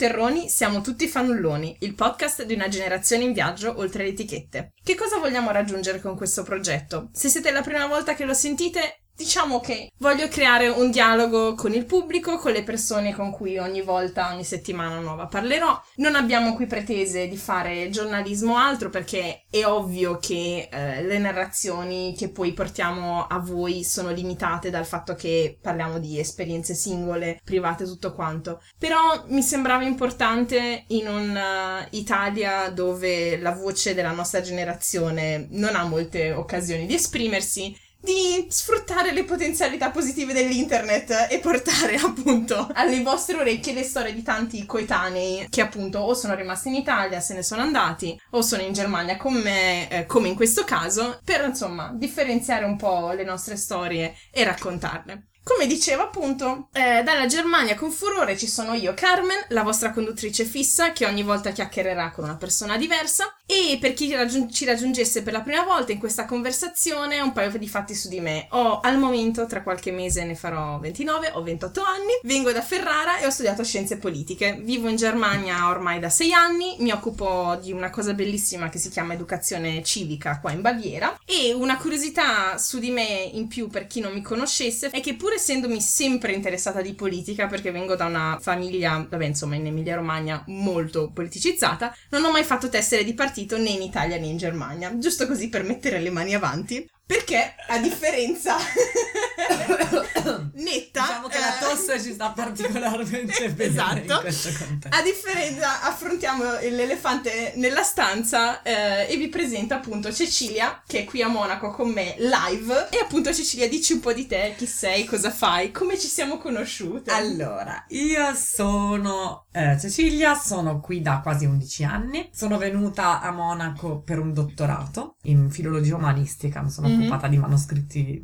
Terroni Siamo tutti fanulloni, il podcast di una generazione in viaggio oltre le etichette. Che cosa vogliamo raggiungere con questo progetto? Se siete la prima volta che lo sentite, diciamo che voglio creare un dialogo con il pubblico, con le persone con cui ogni volta, ogni settimana nuova parlerò. Non abbiamo qui pretese di fare giornalismo o altro perché è ovvio che eh, le narrazioni che poi portiamo a voi sono limitate dal fatto che parliamo di esperienze singole, private, tutto quanto. Però mi sembrava importante in un'Italia uh, dove la voce della nostra generazione non ha molte occasioni di esprimersi di sfruttare le potenzialità positive dell'internet e portare appunto alle vostre orecchie le storie di tanti coetanei che appunto o sono rimasti in Italia, se ne sono andati, o sono in Germania con me, eh, come in questo caso, per insomma differenziare un po' le nostre storie e raccontarle. Come dicevo appunto, eh, dalla Germania con furore ci sono io, Carmen, la vostra conduttrice fissa che ogni volta chiacchiererà con una persona diversa e per chi raggiung- ci raggiungesse per la prima volta in questa conversazione un paio di fatti su di me. Ho al momento, tra qualche mese ne farò 29, ho 28 anni, vengo da Ferrara e ho studiato scienze politiche. Vivo in Germania ormai da 6 anni, mi occupo di una cosa bellissima che si chiama educazione civica qua in Baviera e una curiosità su di me in più per chi non mi conoscesse è che pur essendomi sempre interessata di politica perché vengo da una famiglia, vabbè insomma in Emilia Romagna molto politicizzata, non ho mai fatto tessere di partito né in Italia né in Germania, giusto così per mettere le mani avanti. Perché a differenza netta. Diciamo che la eh, tosse ci sta particolarmente bene esatto. in questo contesto. A differenza, affrontiamo l'elefante nella stanza eh, e vi presento appunto Cecilia, che è qui a Monaco con me live. E appunto Cecilia, dici un po' di te, chi sei, cosa fai, come ci siamo conosciute. Allora, io sono eh, Cecilia, sono qui da quasi 11 anni. Sono venuta a Monaco per un dottorato in filologia umanistica, mi sono mm-hmm. Occupata di manoscritti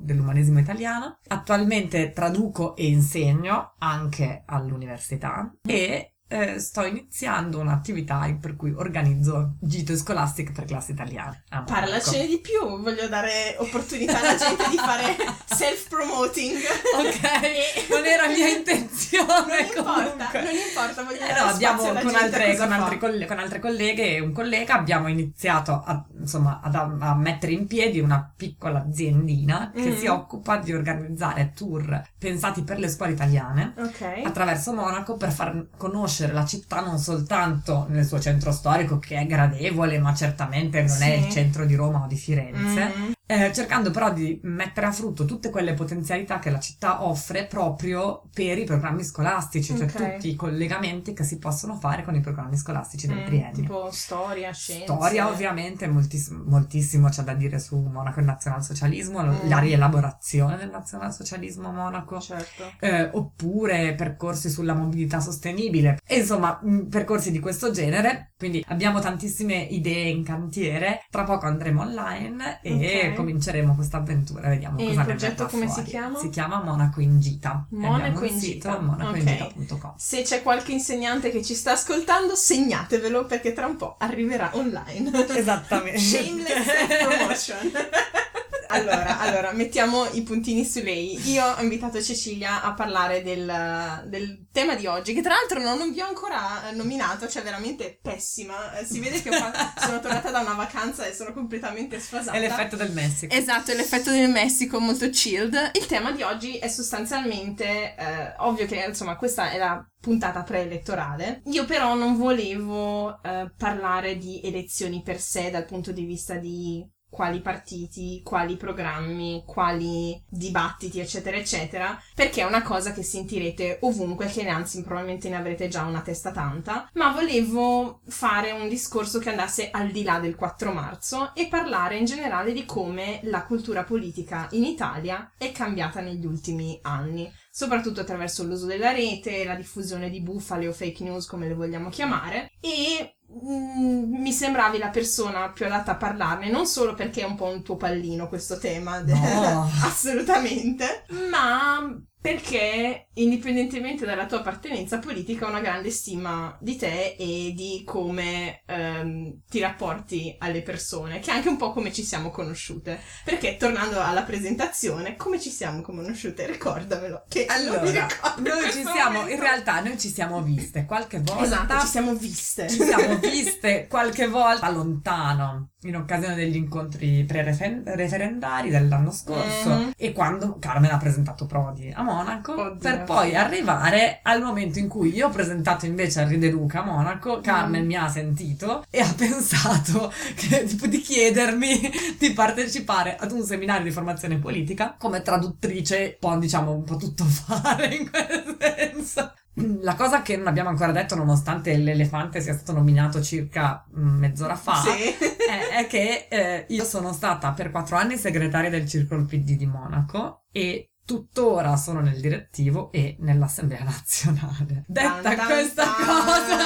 dell'umanesimo italiano. Attualmente traduco e insegno anche all'università e eh, sto iniziando un'attività per cui organizzo gite scolastiche per classi italiane. Ah, Parlacene ecco. di più, voglio dare opportunità alla gente di fare self-promoting. Ok, non era mia intenzione. Non importa, non importa, voglio eh, no, abbiamo con altre, con, altre coll- con altre, colleghe e un collega abbiamo iniziato a, insomma, ad, a mettere in piedi una piccola aziendina che mm. si occupa di organizzare tour pensati per le scuole italiane okay. attraverso Monaco per far conoscere conoscere la città non soltanto nel suo centro storico, che è gradevole, ma certamente non sì. è il centro di Roma o di Firenze, mm eh, cercando però di mettere a frutto tutte quelle potenzialità che la città offre proprio per i programmi scolastici, cioè okay. tutti i collegamenti che si possono fare con i programmi scolastici del mm, triennio. Tipo storia, scienze. Storia ovviamente, moltiss- moltissimo c'è da dire su Monaco e il nazionalsocialismo, mm. la rielaborazione del nazionalsocialismo a Monaco, certo. eh, oppure percorsi sulla mobilità sostenibile, e insomma mm, percorsi di questo genere, quindi abbiamo tantissime idee in cantiere, tra poco andremo online e okay cominceremo questa avventura, vediamo e cosa il progetto come fuori. si chiama? Si chiama Monaco in Gita. Monaco in Gita. monacoingita.com. Okay. Se c'è qualche insegnante che ci sta ascoltando, segnatevelo perché tra un po' arriverà online. Esattamente. Shameless promotion. allora, allora, mettiamo i puntini su lei. Io ho invitato Cecilia a parlare del, del tema di oggi, che tra l'altro non, non vi ho ancora nominato, cioè veramente pessima. Eh, si vede che fatto, sono tornata da una vacanza e sono completamente sfasata. È l'effetto del Messico. Esatto, è l'effetto del Messico, molto chilled. Il tema di oggi è sostanzialmente, eh, ovvio che insomma questa è la puntata preelettorale. Io però non volevo eh, parlare di elezioni per sé dal punto di vista di quali partiti, quali programmi, quali dibattiti, eccetera, eccetera, perché è una cosa che sentirete ovunque, che anzi probabilmente ne avrete già una testa tanta, ma volevo fare un discorso che andasse al di là del 4 marzo e parlare in generale di come la cultura politica in Italia è cambiata negli ultimi anni soprattutto attraverso l'uso della rete, la diffusione di bufale o fake news come le vogliamo chiamare. E Mm, mi sembravi la persona più adatta a parlarne, non solo perché è un po' un tuo pallino questo tema, no. assolutamente, ma perché indipendentemente dalla tua appartenenza politica ho una grande stima di te e di come ehm, ti rapporti alle persone, che è anche un po' come ci siamo conosciute. Perché tornando alla presentazione, come ci siamo conosciute? Ricordamelo. Che allora, noi ci siamo, momento. in realtà noi ci siamo viste qualche volta. Esatto, ci siamo viste. Ci siamo viste qualche volta lontano in occasione degli incontri pre-referendari dell'anno scorso mm-hmm. e quando Carmen ha presentato Prodi a Monaco Oddio, per poi sì. arrivare al momento in cui io ho presentato invece a Ride Luca a Monaco Carmen mm. mi ha sentito e ha pensato che, di chiedermi di partecipare ad un seminario di formazione politica come traduttrice un po' diciamo un po' tutto fare in quel senso la cosa che non abbiamo ancora detto, nonostante l'elefante sia stato nominato circa mm, mezz'ora fa, sì. è, è, che eh, io sono stata per quattro anni segretaria del Circolo PD di Monaco e tuttora sono nel direttivo e nell'Assemblea nazionale. Detta dun, dun, questa dun. cosa,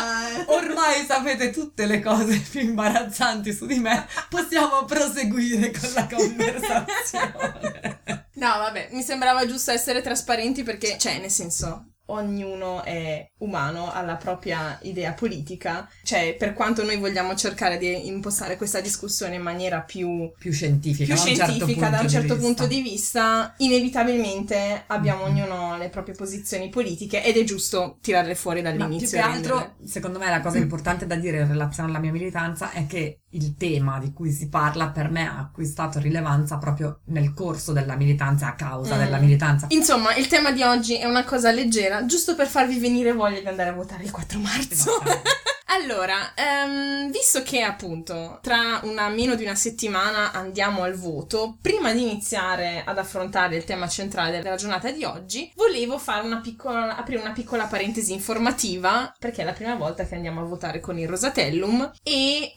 ormai sapete tutte le cose più imbarazzanti su di me, possiamo proseguire con la conversazione. No, vabbè, mi sembrava giusto essere trasparenti perché, cioè, nel senso, ognuno è umano, ha la propria idea politica, cioè per quanto noi vogliamo cercare di impostare questa discussione in maniera più, più scientifica, più scientifica da un certo, punto, di vista, inevitabilmente abbiamo mm-hmm. ognuno le proprie posizioni politiche ed è giusto tirarle fuori dall'inizio. Ma più che altro, secondo me la cosa importante da dire in relazione alla mia militanza è che il tema di cui si parla per me ha acquistato rilevanza proprio nel corso della militanza, a causa mm. della militanza. Insomma, il tema di oggi è una cosa leggera, giusto per farvi venire voglia di andare a votare il 4 marzo. Allora, um, visto che appunto tra una meno di una settimana andiamo al voto, prima di iniziare ad affrontare il tema centrale della giornata di oggi, volevo fare una piccola, aprire una piccola parentesi informativa, perché è la prima volta che andiamo a votare con il Rosatellum e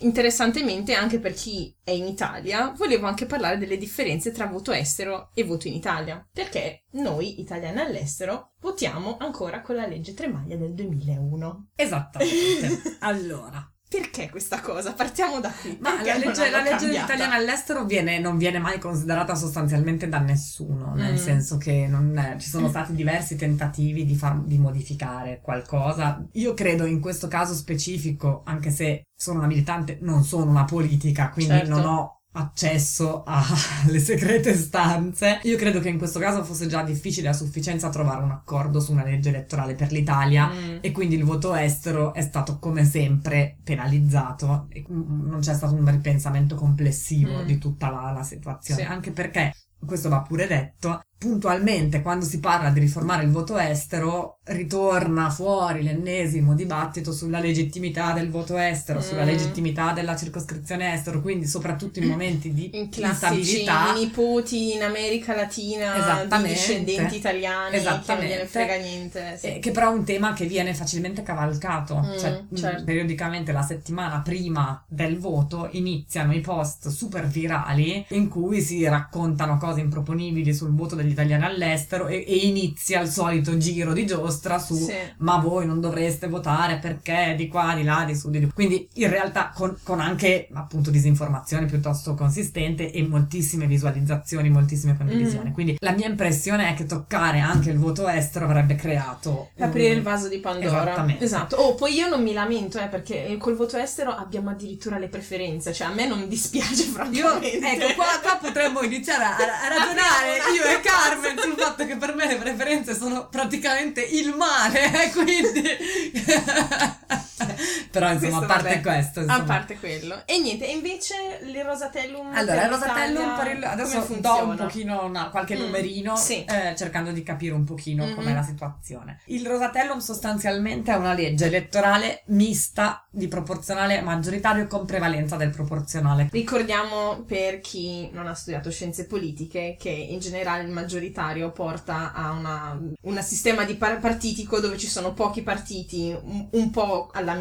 interessantemente anche per chi è in Italia, volevo anche parlare delle differenze tra voto estero e voto in Italia, perché noi, italiani all'estero, votiamo ancora con la legge Tremaglia del 2001. Esattamente. allora, perché questa cosa? Partiamo da qui. Ma la legge, la legge italiana all'estero viene, non viene mai considerata sostanzialmente da nessuno, nel mm. senso che è, ci sono stati diversi tentativi di, far, di modificare qualcosa. Io credo in questo caso specifico, anche se sono una militante, non sono una politica, quindi certo. non ho accesso alle segrete stanze. Io credo che in questo caso fosse già difficile a sufficienza trovare un accordo su una legge elettorale per l'Italia mm. e quindi il voto estero è stato come sempre penalizzato e non c'è stato un ripensamento complessivo mm. di tutta la, la situazione, sì. anche perché questo va pure detto, puntualmente quando si parla di riformare il voto estero ritorna fuori l'ennesimo dibattito sulla legittimità del voto estero, mm. sulla legittimità della circoscrizione estero, quindi soprattutto in momenti di in instabilità. Nipoti in America Latina di discendenti italiani che non gliene frega niente. Sì. Eh, che però è un tema che viene facilmente cavalcato, mm, cioè certo. periodicamente la settimana prima del voto iniziano i post super virali in cui si raccontano cose improponibili sul voto degli italiani all'estero e, e inizia il solito giro di giostra su sì. ma voi non dovreste votare perché di qua, di là, di su, di giù. Quindi in realtà con, con anche appunto disinformazione piuttosto consistente e moltissime visualizzazioni, moltissime condivisioni. Mm. Quindi la mia impressione è che toccare anche il voto estero avrebbe creato... Aprire un... il vaso di Pandora. Esattamente. Esatto. Oh, poi io non mi lamento, eh, perché col voto estero abbiamo addirittura le preferenze, cioè a me non dispiace francamente. Io, ecco, qua, qua potremmo iniziare a, a ragionare io e Carlo Carmen sul fatto che per me le preferenze sono praticamente il male, quindi... Però insomma, questo, a parte vabbè, questo. Insomma. A parte quello. E niente, e invece il Rosatellum. Allora, il Rosatellum per il, adesso do un pochino una, qualche mm, numerino, sì. eh, cercando di capire un pochino mm-hmm. com'è la situazione. Il Rosatellum sostanzialmente è una legge elettorale mista di proporzionale maggioritario con prevalenza del proporzionale. Ricordiamo per chi non ha studiato scienze politiche che in generale il maggioritario porta a un sistema di par- partitico dove ci sono pochi partiti, un, un po' all'americana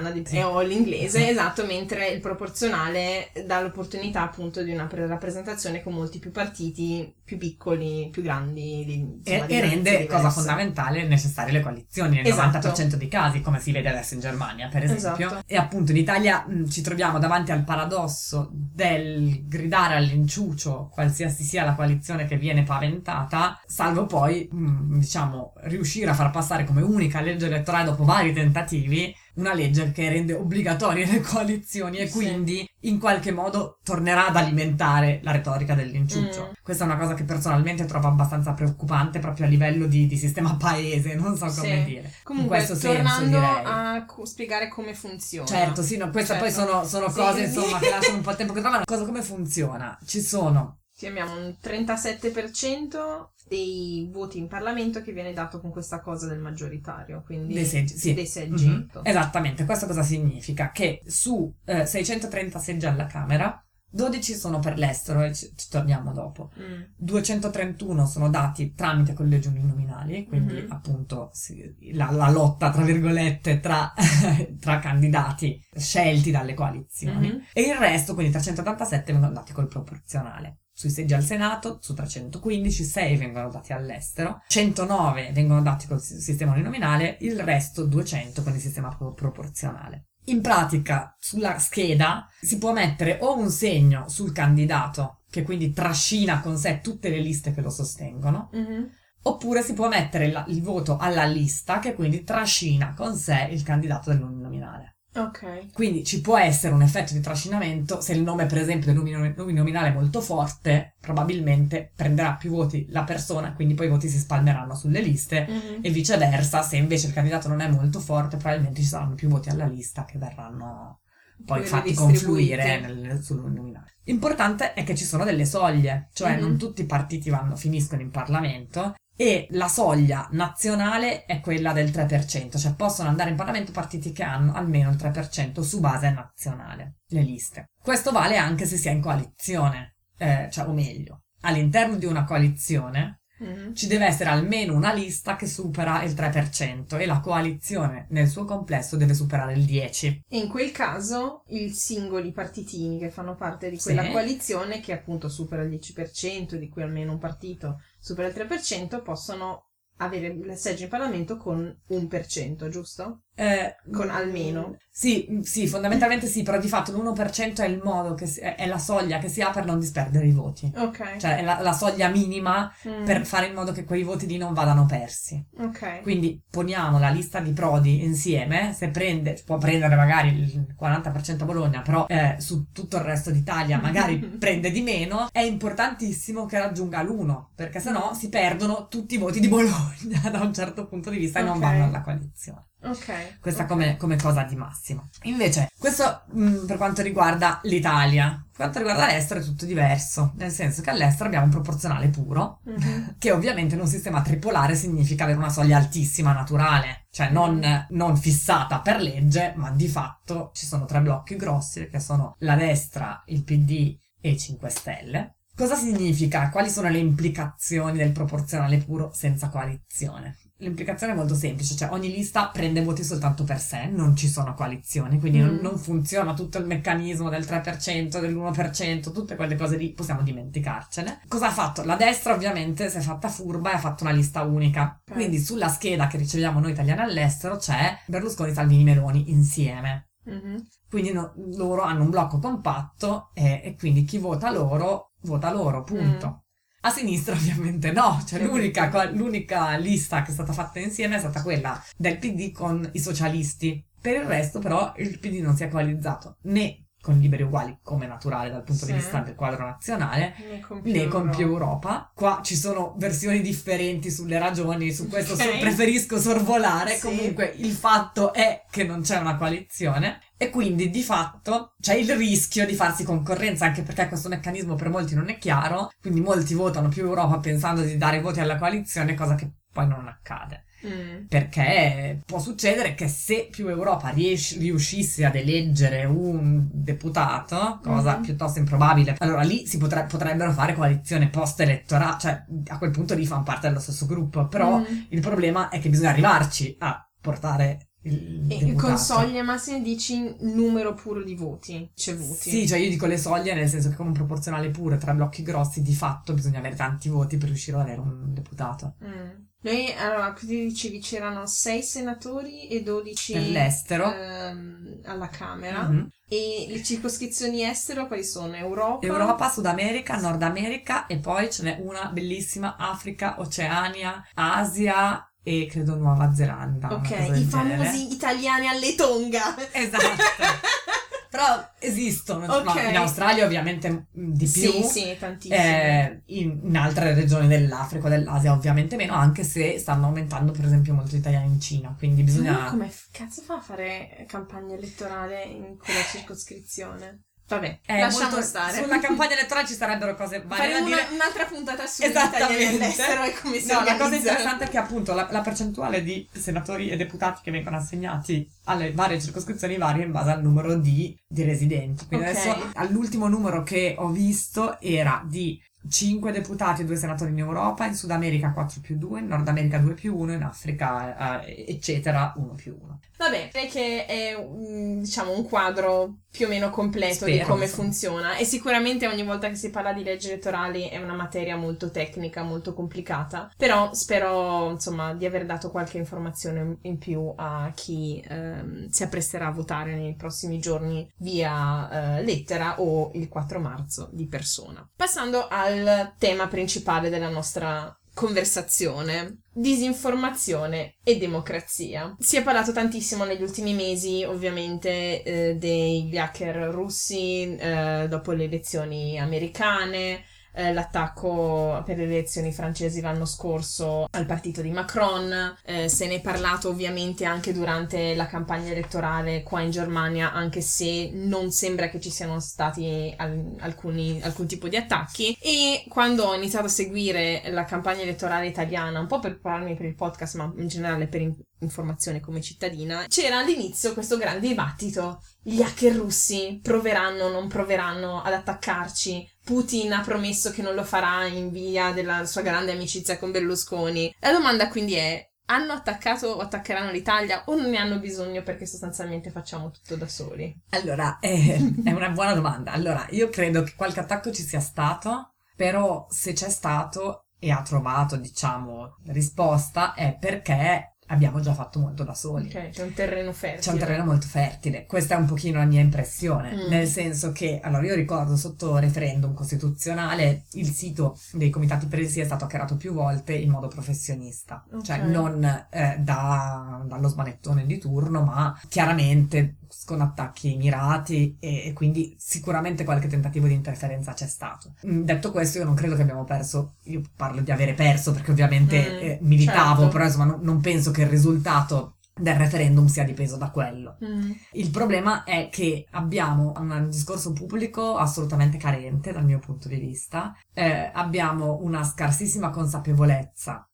italiana di, sì. o l'inglese, esatto, mentre il proporzionale dà l'opportunità appunto di una rappresentazione con molti più partiti, più piccoli, più grandi. Di, insomma, e, e rende, diverse. cosa fondamentale, necessarie le coalizioni nel esatto. 90% dei casi, come si vede adesso in Germania, per esempio. Esatto. E appunto in Italia mh, ci troviamo davanti al paradosso del gridare all'inciucio qualsiasi sia la coalizione che viene paventata, salvo poi, mh, diciamo, riuscire a far passare come unica legge elettorale dopo vari tentativi una legge che rende obbligatorie le coalizioni e quindi sì. in qualche modo tornerà ad alimentare la retorica dell'inciuccio. Mm. Questa è una cosa che personalmente trovo abbastanza preoccupante proprio a livello di, di sistema paese, non so come sì. dire. Comunque, tornando senso, a spiegare come funziona. Certo, sì, no, queste certo. poi sono, sono sì, cose insomma che lasciano un po' il tempo che trovano. Cosa come funziona? Ci sono abbiamo un 37% dei voti in Parlamento che viene dato con questa cosa del maggioritario, quindi dei seggi. Sì. Dei seggi. Mm-hmm. Esattamente, questo cosa significa? Che su eh, 630 seggi alla Camera, 12 sono per l'estero e ci, ci torniamo dopo. Mm. 231 sono dati tramite collegi uninominali, quindi mm-hmm. appunto sì, la, la, lotta, tra virgolette, tra, tra, candidati scelti dalle coalizioni. Mm-hmm. E il resto, quindi 387, vengono dati col proporzionale sui seggi al Senato, su 315, 6 vengono dati all'estero, 109 vengono dati col sistema uninominale, il resto 200 con il sistema pro- proporzionale. In pratica, sulla scheda si può mettere o un segno sul candidato, che quindi trascina con sé tutte le liste che lo sostengono, mm-hmm. oppure si può mettere la, il voto alla lista, che quindi trascina con sé il candidato dell'uninominale. Ok. Quindi ci può essere un effetto di trascinamento se il nome, per esempio, nominale è molto forte, probabilmente prenderà più voti la persona, quindi poi i voti si spalmeranno sulle liste mm-hmm. e viceversa, se invece il candidato non è molto forte, probabilmente ci saranno più voti alla lista che verranno poi fatti confluire nel, sull'uninominale. Importante è che ci sono delle soglie, cioè mm-hmm. non tutti i partiti vanno, finiscono in Parlamento e la soglia nazionale è quella del 3%, cioè possono andare in Parlamento partiti che hanno almeno il 3% su base nazionale, le liste. Questo vale anche se si è in coalizione, eh, cioè, o meglio, all'interno di una coalizione mm-hmm. ci deve essere almeno una lista che supera il 3% e la coalizione nel suo complesso deve superare il 10%. E in quel caso i singoli partitini che fanno parte di quella sì. coalizione, che appunto supera il 10%, di cui almeno un partito supera il 3%, possono avere il seggio in Parlamento con un per cento, giusto? Eh, con almeno. Sì, sì, fondamentalmente sì, però di fatto l'1% è il modo, che si, è la soglia che si ha per non disperdere i voti. Ok. Cioè è la, la soglia minima mm. per fare in modo che quei voti lì non vadano persi. Ok. Quindi poniamo la lista di Prodi insieme, se prende, può prendere magari il 40% a Bologna, però eh, su tutto il resto d'Italia magari prende di meno, è importantissimo che raggiunga l'1, perché sennò si perdono tutti i voti di Bologna da un certo punto di vista okay. e non vanno alla coalizione. Ok. Questa okay. Come, come, cosa di massimo. Invece, questo mh, mm, per quanto riguarda l'Italia. Per quanto riguarda l'estero è tutto diverso, nel senso che all'estero abbiamo un proporzionale puro, mm-hmm. che ovviamente in un sistema tripolare significa avere una soglia altissima naturale, cioè non, non, fissata per legge, ma di fatto ci sono tre blocchi grossi che sono la destra, il PD e i 5 Stelle. Cosa significa? Quali sono le implicazioni del proporzionale puro senza coalizione? L'implicazione è molto semplice, cioè ogni lista prende voti soltanto per sé, non ci sono coalizioni, quindi mm. non, non, funziona tutto il meccanismo del 3%, dell'1%, tutte quelle cose lì possiamo dimenticarcene. Cosa ha fatto? La destra ovviamente si è fatta furba e ha fatto una lista unica, okay. quindi sulla scheda che riceviamo noi italiani all'estero c'è Berlusconi, Salvini, Meloni insieme. Mm-hmm. Quindi no, loro hanno un blocco compatto e, e, quindi chi vota loro, vota loro, punto. Mm. A sinistra ovviamente no, cioè l'unica, l'unica lista che è stata fatta insieme è stata quella del PD con i socialisti. Per il resto però il PD non si è coalizzato né con liberi uguali come naturale dal punto sì. di vista del quadro nazionale né con, più, Europa. Qua ci sono versioni differenti sulle ragioni, su questo okay. so, preferisco sorvolare. Sì. Comunque il fatto è che non c'è una coalizione e quindi di fatto c'è il rischio di farsi concorrenza, anche perché questo meccanismo per molti non è chiaro, quindi molti votano più Europa pensando di dare voti alla coalizione, cosa che poi non accade. Mm. Perché può succedere che se più Europa riesci, riuscisse ad eleggere un deputato, cosa mm. piuttosto improbabile, allora lì si potre, potrebbero fare coalizione post-elettorale, cioè a quel punto lì fanno parte dello stesso gruppo, però mm. il problema è che bisogna arrivarci a portare il E con soglie massime dici numero puro di voti cevuti. Sì, cioè io dico le soglie nel senso che con un proporzionale puro tra blocchi grossi di fatto bisogna avere tanti voti per riuscire ad avere un deputato. Mm. Noi, allora, quindi dicevi c'erano 6 senatori e 12 Per l'estero. ehm, alla Camera. Mhm. E le circoscrizioni estero quali sono? Europa? Europa, Sud America, Nord America e poi ce n'è una bellissima Africa, Oceania, Asia e credo Nuova Zelanda. Ok, i famosi genere. italiani alle Tonga. Esatto. Però esistono, no, Ok. in Australia ovviamente mh, di più. Sì, sì, tantissimi. Eh, in, in altre regioni dell'Africa dell'Asia ovviamente meno, anche se stanno aumentando per esempio molto gli italiani in Cina, quindi Ma bisogna... come f- cazzo fa a fare campagna elettorale in quella circoscrizione? Vabbè, Eh, lasciamo molto- stare. Sulla campagna elettorale ci sarebbero cose varie da Faremo dire. una- un'altra puntata sugli italiani all'estero e come si No, la cosa interessante è che appunto la, la percentuale di senatori e deputati che vengono assegnati alle varie circoscrizioni varia in base al numero di, di residenti. Quindi Ok. adesso all'ultimo numero che ho visto era di 5 deputati e 2 senatori in Europa, in Sud America 4 più 2, in Nord America 2 più 1, in Africa eh, eccetera 1 più 1. Vabbè, direi che è mm, diciamo un quadro più o meno completo di Spero, come insomma. funziona e sicuramente ogni volta che si parla di leggi elettorali è una materia molto tecnica, molto complicata, però spero insomma di aver dato qualche informazione in più a chi ehm, si appresterà a votare nei prossimi giorni via eh, lettera o il 4 marzo di persona. Passando al tema principale della nostra conversazione. Disinformazione e democrazia. Si è parlato tantissimo negli ultimi mesi, ovviamente, eh, degli hacker russi eh, dopo le elezioni americane, eh, l'attacco per le elezioni francesi l'anno scorso al partito di Macron, eh, se ne è parlato ovviamente anche durante la campagna elettorale qua in Germania, anche se non sembra che ci siano stati al- alcuni, alcun tipo di attacchi. E quando ho iniziato a seguire la campagna elettorale italiana, un po' per prepararmi per il podcast, ma in generale per in- informazione come cittadina, c'era all'inizio questo grande dibattito. Gli hacker russi proveranno o non proveranno ad attaccarci? Putin ha promesso che non lo farà in via della sua grande amicizia con Berlusconi. La domanda quindi è: hanno attaccato o attaccheranno l'Italia o non ne hanno bisogno perché sostanzialmente facciamo tutto da soli? Allora, eh, è una buona domanda. Allora, io credo che qualche attacco ci sia stato, però se c'è stato e ha trovato, diciamo, risposta è perché abbiamo già fatto molto da soli. Ok, c'è un terreno fertile. C'è un terreno molto fertile, questa è un pochino la mia impressione, Mm. nel senso che, allora io ricordo sotto referendum costituzionale il sito dei comitati presi è stato hackerato più volte in modo professionista, Ok. cioè non eh, da- dallo smanettone di turno, ma chiaramente con attacchi mirati e, e quindi sicuramente qualche tentativo di interferenza c'è stato. Mm, Detto questo io non credo che abbiamo perso, io parlo di avere perso perché ovviamente Mm, eh, militavo, certo. però insomma non- non penso che il risultato del referendum sia dipeso da quello. Mm. Il problema è che abbiamo un discorso pubblico assolutamente carente dal mio punto di vista, Eh, abbiamo una scarsissima consapevolezza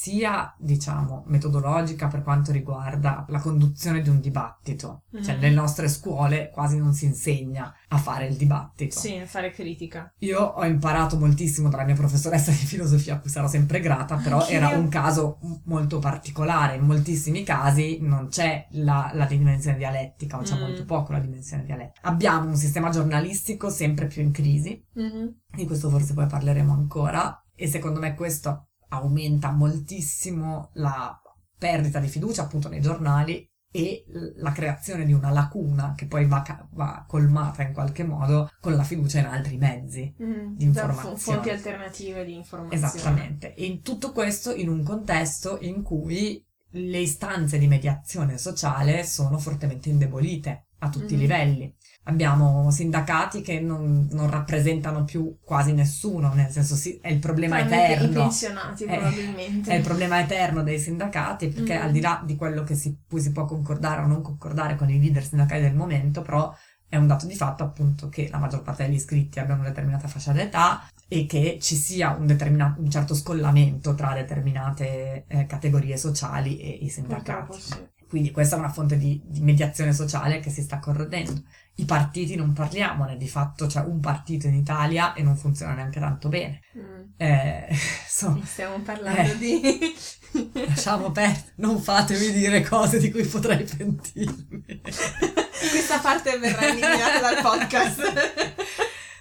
sia, diciamo, metodologica per quanto riguarda la conduzione di un dibattito. Cioè, Mhm. nelle nostre scuole quasi non si insegna a fare il dibattito. Sì, fare critica. Io ho imparato moltissimo dalla mia professoressa di filosofia, a cui sarò sempre grata, però Anch'io. era un caso molto particolare. In moltissimi casi non c'è la, la dimensione dialettica, o c'è Mm. molto poco la dimensione dialettica. Abbiamo un sistema giornalistico sempre più in crisi, Mhm. di questo forse poi parleremo ancora, e secondo me questo aumenta moltissimo la perdita di fiducia appunto nei giornali e la creazione di una lacuna che poi va, ca- va colmata in qualche modo con la fiducia in altri mezzi. Mm. Di informazione. fo- fonti alternative di informazione. Esattamente. E in tutto questo in un contesto in cui le istanze di mediazione sociale sono fortemente indebolite a tutti i Mhm. livelli. Abbiamo sindacati che non, non rappresentano più quasi nessuno, nel senso sì, è il problema i eterno. pensionati, Eh, probabilmente. È il problema eterno dei sindacati, perché Mm. al di là di quello che si, cui si può concordare o non concordare con i leader sindacali del momento, però è un dato di fatto appunto che la maggior parte degli iscritti abbiano una determinata fascia d'età e che ci sia un, un certo scollamento tra determinate eh, categorie sociali e i Purtroppo sindacati. sì. Quindi questa è una fonte di, di mediazione sociale che si sta corrodendo. I partiti non parliamone, di fatto c'è un partito in Italia e non funziona neanche tanto bene. Mm. Eh, insomma, Stiamo parlando Eh. di... lasciamo perdere, non fatemi dire cose di cui potrei pentirmi. Questa parte verrà eliminata dal podcast.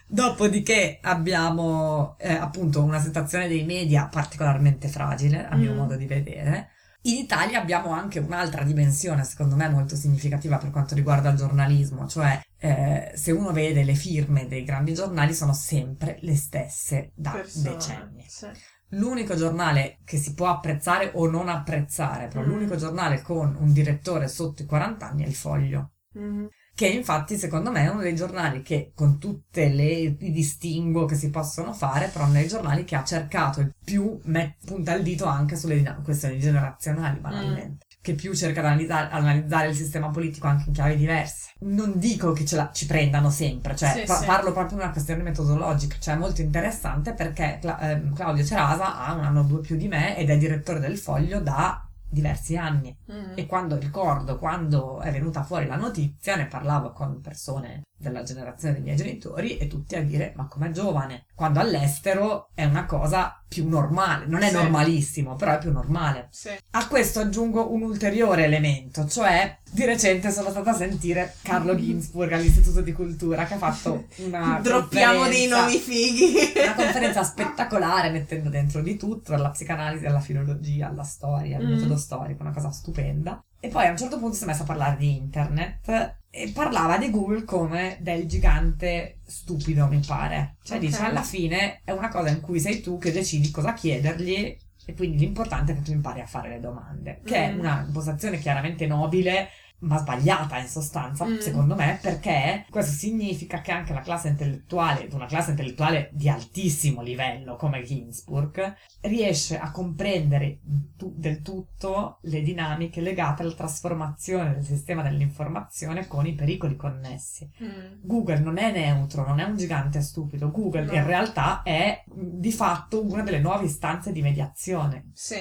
Dopodiché abbiamo eh, appunto una situazione dei media particolarmente fragile, a mio Mm. modo di vedere. In Italia abbiamo anche un'altra dimensione, secondo me molto significativa per quanto riguarda il giornalismo, cioè eh, se uno vede le firme dei grandi giornali sono sempre le stesse da Persone. decenni. Sì. L'unico giornale che si può apprezzare o non apprezzare, però Mm. l'unico giornale con un direttore sotto i 40 anni è il Foglio Mhm. Che infatti secondo me è uno dei giornali che con tutte le i distinguo che si possono fare, però è uno dei giornali che ha cercato il più met- punta il dito anche sulle questioni generazionali banalmente. Che più cerca di analizzare, analizzare il sistema politico anche in chiavi diverse. Non dico che ce la, ci prendano sempre, cioè Sì, pa- sì. parlo proprio di una questione metodologica, cioè è molto interessante perché Cla- ehm, Claudio Cerasa ha un anno o due più di me ed è direttore del Foglio da diversi anni. Mhm. E quando ricordo, quando è venuta fuori la notizia, ne parlavo con persone della generazione dei miei genitori e tutti a dire ma com'è giovane, quando all'estero è una cosa più normale, non è Sì. normalissimo, però è più normale. Sì. A questo aggiungo un ulteriore elemento, cioè di recente sono stata a sentire Carlo Ginzburg all'Istituto di Cultura che ha fatto una Droppiamo dei nomi fighi. una conferenza spettacolare mettendo dentro di tutto, dalla psicanalisi alla filologia, alla storia, al Mm. metodo storico, una cosa stupenda. E poi a un certo punto si è messa a parlare di internet e parlava di Google come del gigante stupido, mi pare. Cioè Ok. dice, alla fine è una cosa in cui sei tu che decidi cosa chiedergli e quindi l'importante è che tu impari a fare le domande, che è Mm. una impostazione chiaramente nobile ma sbagliata in sostanza, Mm. secondo me, perché questo significa che anche la classe intellettuale, una classe intellettuale di altissimo livello come Ginsburg, riesce a comprendere tu- del tutto le dinamiche legate alla trasformazione del sistema dell'informazione con i pericoli connessi. Mm. Google non è neutro, non è un gigante stupido, Google No. in realtà è di fatto una delle nuove istanze di mediazione. Sì.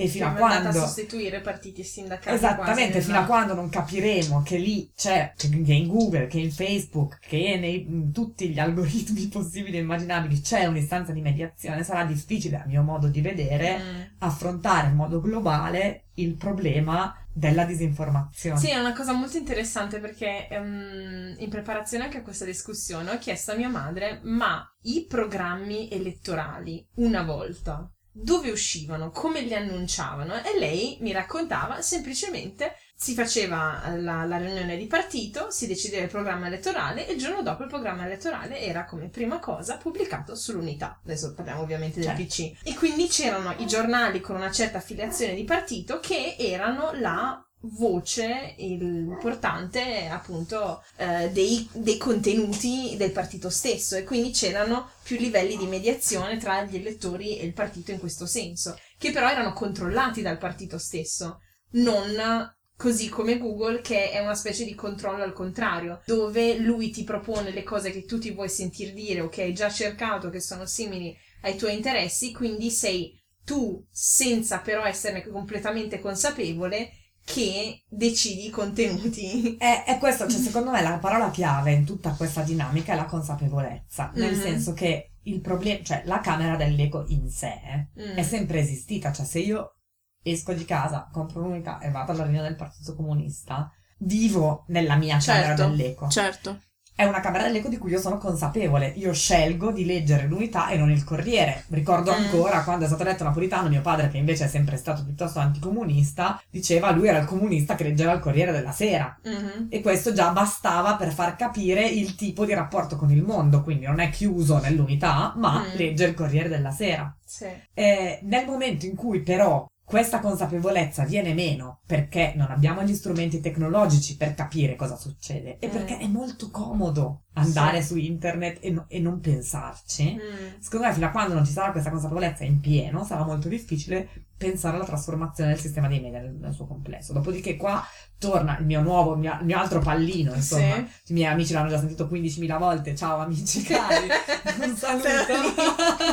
E fino a Siamo andati quando... a sostituire partiti e sindacati. Esattamente, fino a nella- quando non capiremo che lì c'è, che in Google, che in Facebook, che nei, in tutti gli algoritmi possibili e immaginabili c'è un'istanza di mediazione, sarà difficile, a mio modo di vedere, Mm. affrontare in modo globale il problema della disinformazione. Sì, è una cosa molto interessante perché ehm, in preparazione anche a questa discussione ho chiesto a mia madre, ma i programmi elettorali una volta dove uscivano, come li annunciavano? E lei mi raccontava semplicemente si faceva la, la riunione di partito, si decideva il programma elettorale e il giorno dopo il programma elettorale era come prima cosa pubblicato sull'unità. Adesso parliamo ovviamente del Certo. PC. E quindi c'erano i giornali con una certa affiliazione di partito che erano la voce importante appunto eh, dei, dei contenuti del partito stesso e quindi c'erano più livelli di mediazione tra gli elettori e il partito in questo senso che però erano controllati dal partito stesso non così come Google che è una specie di controllo al contrario dove lui ti propone le cose che tu ti vuoi sentir dire o che hai già cercato che sono simili ai tuoi interessi quindi sei tu senza però esserne completamente consapevole che decidi i contenuti. È, è questo, cioè secondo me la parola chiave in tutta questa dinamica è la consapevolezza, nel Mhm. senso che il problema, cioè la camera dell'ego in sé Mm. è sempre esistita, cioè se io esco di casa, compro un'unica e vado alla riunione del Partito Comunista, vivo nella mia camera Certo, dell'eco. Certo. È una camera dell'eco di cui io sono consapevole. Io scelgo di leggere l'unità e non il Corriere. Ricordo Mm. ancora quando è stato eletto Napolitano, mio padre, che invece è sempre stato piuttosto anticomunista, diceva lui era il comunista che leggeva il Corriere della Sera. Mhm. E questo già bastava per far capire il tipo di rapporto con il mondo, quindi non è chiuso nell'unità, ma Mm. legge il Corriere della Sera. Sì. Eh, nel momento in cui però questa consapevolezza viene meno perché non abbiamo gli strumenti tecnologici per capire cosa succede e perché è molto comodo andare Sì. su internet e, no- e non pensarci, Mm. secondo me fino a quando non ci sarà questa consapevolezza in pieno sarà molto difficile pensare alla trasformazione del sistema dei media nel, nel suo complesso. Dopodiché qua torna il mio nuovo, il mio, il mio altro pallino, insomma. Sì. I miei amici l'hanno già sentito 15.000 volte. Ciao amici cari, un saluto.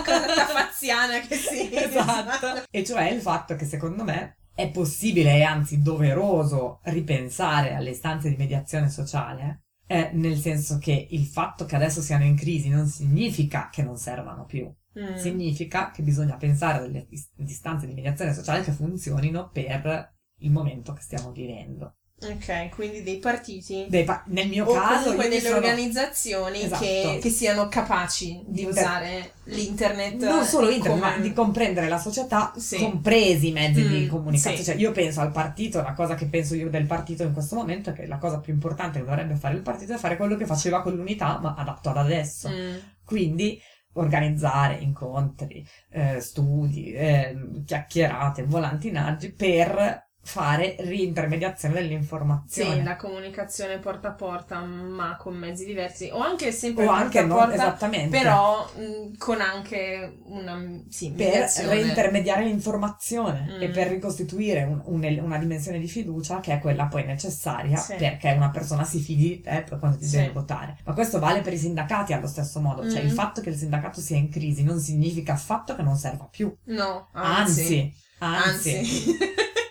Con la tafaziana che sì. esatto. E cioè il fatto che secondo me è possibile e anzi doveroso ripensare alle istanze di mediazione sociale eh, nel senso che il fatto che adesso siano in crisi non significa che non servano più. Mm. Significa che bisogna pensare a delle is- distanze di mediazione sociale che funzionino per il momento che stiamo vivendo. Ok, quindi dei partiti Dei pa- nel mio o caso, comunque delle sono- organizzazioni Esatto. che, che siano capaci di Di- usare l'internet non solo internet, come- ma di comprendere la società, Sì. compresi i mezzi di Mm, comunicazione. sì. Cioè, io penso al partito, la cosa che penso io del partito in questo momento è che la cosa più importante che dovrebbe fare il partito è fare quello che faceva con l'unità, ma adatto ad adesso. Mm. Quindi organizzare incontri, eh, studi, eh, chiacchierate, volantinaggi per fare reintermediazione dell'informazione. Sì, la comunicazione porta a porta, ma con mezzi diversi, o anche sempre o anche porta, esattamente. però mh, con anche una sì, per reintermediare l'informazione Mm. e per ricostituire un- un- una dimensione di fiducia che è quella poi necessaria Sì. perché una persona si fidi di te quando ti Sì. deve votare. Ma questo vale per i sindacati allo stesso modo, cioè Mm. il fatto che il sindacato sia in crisi non significa affatto che non serva più, No, anzi. anzi, anzi. Anzi.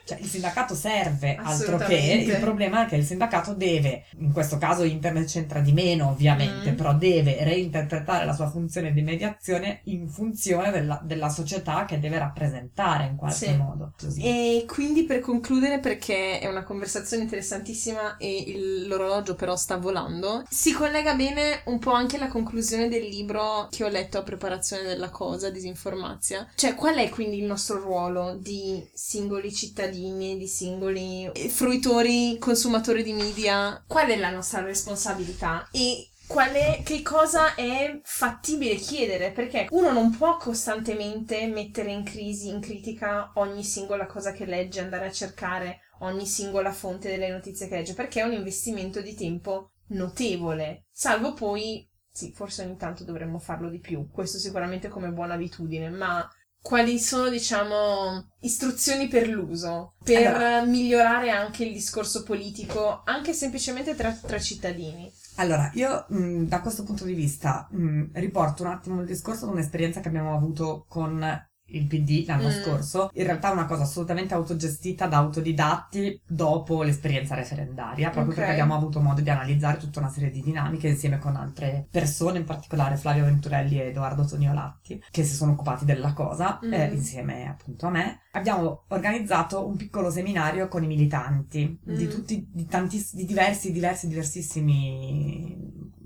Cioè, il sindacato serve, altro che il problema è che il sindacato deve, in questo caso internet c'entra di meno ovviamente, Mm. però deve reinterpretare la sua funzione di mediazione in funzione della, della società che deve rappresentare in qualche Sì. modo. Così. E quindi per concludere, perché è una conversazione interessantissima e il- l'orologio però sta volando, si collega bene un po' anche la conclusione del libro che ho letto a preparazione della cosa, Disinformazia. Cioè, qual è quindi il nostro ruolo di singoli cittadini, di singoli fruitori, consumatori di media? Qual è la nostra responsabilità? E Qual è, che cosa è fattibile chiedere? Perché uno non può costantemente mettere in crisi, in critica ogni singola cosa che legge, andare a cercare ogni singola fonte delle notizie che legge, perché è un investimento di tempo notevole. Salvo poi, sì, forse ogni tanto dovremmo farlo di più, questo sicuramente come buona abitudine, ma quali sono, diciamo, istruzioni per l'uso, per Allora. migliorare anche il discorso politico, anche semplicemente tra, tra cittadini? Allora, io mh, da questo punto di vista mh, riporto un attimo il discorso ad un'esperienza che abbiamo avuto con il PD l'anno Mm. scorso, in realtà una cosa assolutamente autogestita da autodidatti dopo l'esperienza referendaria, proprio Ok. perché abbiamo avuto modo di analizzare tutta una serie di dinamiche insieme con altre persone, in particolare Flavio Venturelli e Edoardo Toniolatti, che si sono occupati della cosa, Mm. eh, insieme appunto a me. Abbiamo organizzato un piccolo seminario con i militanti di Mm. tutti, di tantiss- di diversi, diversi, diversissimi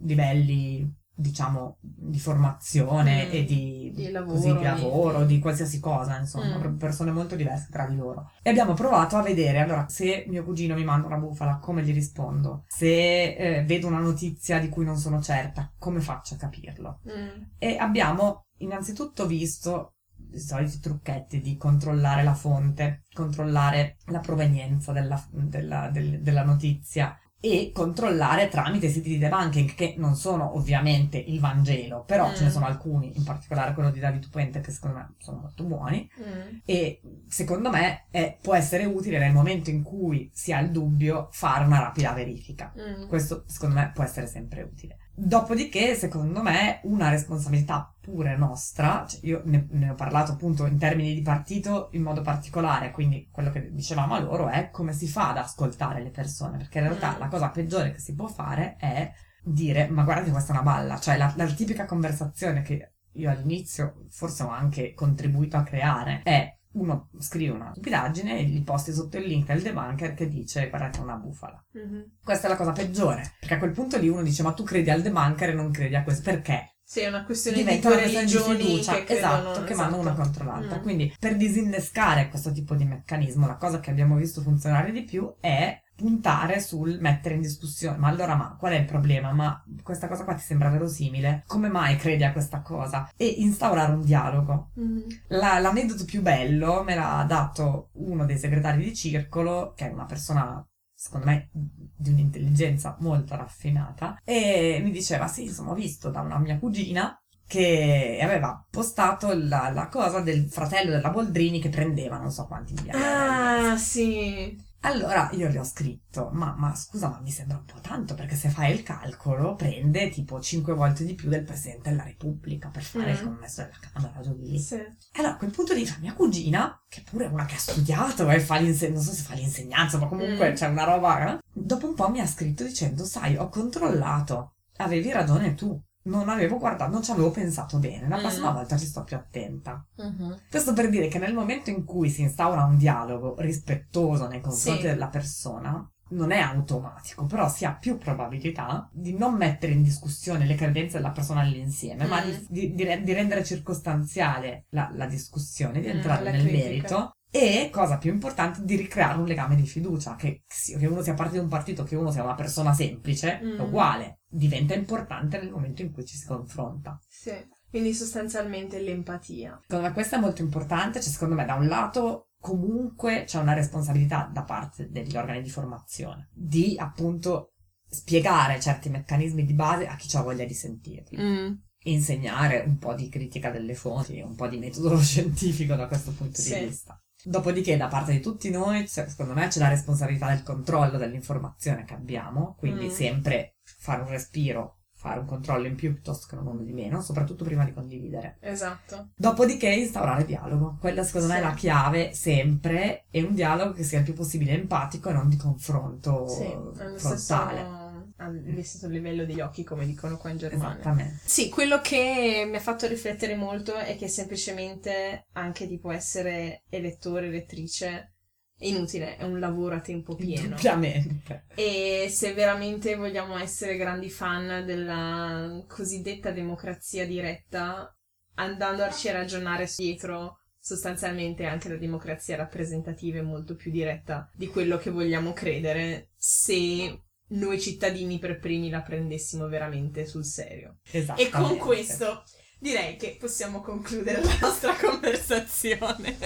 livelli diciamo di formazione Mm. e di, Di lavoro, così, di lavoro, di qualsiasi cosa, insomma, Mm. persone molto diverse tra di loro. E abbiamo provato a vedere, allora, se mio cugino mi manda una bufala, come gli rispondo? Se eh, vedo una notizia di cui non sono certa, come faccio a capirlo? Mm. E abbiamo innanzitutto visto i soliti trucchetti di controllare la fonte, controllare la provenienza della, della- del- della notizia e controllare tramite siti di debunking che non sono ovviamente il Vangelo, però Mm. ce ne sono alcuni, in particolare quello di David Puente che secondo me sono molto buoni Mm. e secondo me è- può essere utile nel momento in cui si ha il dubbio fare una rapida verifica. Mm. Questo secondo me può essere sempre utile. Dopodiché, secondo me, una responsabilità pure nostra, cioè io ne, ne ho parlato appunto in termini di partito in modo particolare, quindi quello che dicevamo a loro è come si fa ad ascoltare le persone, perché in realtà Mm. la cosa peggiore che si può fare è dire ma guarda che questa è una balla, cioè la, la tipica conversazione che io all'inizio forse ho anche contribuito a creare è uno scrive una stupidaggine e gli posti sotto il link del debunker che dice guarda che è una bufala. Mhm. Questa è la cosa peggiore, perché a quel punto lì uno dice ma tu credi al debunker e non credi a questo, perché? Sì, è una questione Diventa di questione di fiducia, che credono, esatto, che vanno una esatto. contro l'altra. Mm. Quindi per disinnescare questo tipo di meccanismo, la cosa che abbiamo visto funzionare di più è puntare sul mettere in discussione. Ma allora, ma qual è il problema? Ma questa cosa qua ti sembra verosimile? Come mai credi a questa cosa? E instaurare un dialogo. Mhm. La- l'aneddoto più bello me l'ha dato uno dei segretari di circolo, che è una persona, secondo me, di un'intelligenza molto raffinata, e mi diceva, sì, insomma, ho visto da una mia cugina che aveva postato la, la cosa del fratello della Boldrini che prendeva non so quanti miliardi. Ah, sì. Allora io gli ho scritto, ma, ma, scusa, ma mi sembra un po' tanto perché se fai il calcolo prende tipo 5 volte di più del Presidente della Repubblica per fare mm. il commesso della Camera Giovanile. Sì. E allora a quel punto di vista mia cugina, che pure è una che ha studiato e fa l'insegnanza, non so se fa l'insegnanza, ma comunque mm. c'è una roba, eh? dopo un po' mi ha scritto dicendo, sai, ho controllato, avevi ragione tu non avevo guardato, non ci avevo pensato bene. La prossima mm. volta ci sto più attenta. Mm-hmm. Questo per dire che nel momento in cui si instaura un dialogo rispettoso nei confronti sì. della persona, non è automatico, però si ha più probabilità di non mettere in discussione le credenze della persona all'insieme, mm. ma di, di, di, rendere circostanziale la, la discussione, di mm, entrare mm, nel critica. merito e, cosa più importante, di ricreare un legame di fiducia, che, che uno sia parte di un partito, che uno sia una persona semplice, mm. è uguale, diventa importante nel momento in cui ci si confronta. Sì, quindi sostanzialmente l'empatia. Secondo me questo è molto importante, cioè secondo me da un lato comunque c'è una responsabilità da parte degli organi di formazione di appunto spiegare certi meccanismi di base a chi ha voglia di sentirli. Mm insegnare un po' di critica delle fonti, un po' di metodo scientifico da questo punto sì. di vista. Dopodiché, da parte di tutti noi, secondo me c'è la responsabilità del controllo dell'informazione che abbiamo, quindi mm. sempre fare un respiro, fare un controllo in più piuttosto che uno di meno, soprattutto prima di condividere. Esatto. Dopodiché instaurare dialogo. Quella secondo sì. me è la chiave sempre, e un dialogo che sia il più possibile empatico e non di confronto sì, frontale. Stesso allo stesso livello degli occhi, come dicono qua in Germania. Esattamente. Sì, quello che mi ha fatto riflettere molto è che semplicemente anche tipo essere elettore, elettrice è inutile, è un lavoro a tempo pieno. Ovviamente. E se veramente vogliamo essere grandi fan della cosiddetta democrazia diretta, andandoci a ragionare dietro sostanzialmente anche la democrazia rappresentativa è molto più diretta di quello che vogliamo credere se noi cittadini per primi la prendessimo veramente sul serio. Esatto. E con questo direi che possiamo concludere la nostra conversazione.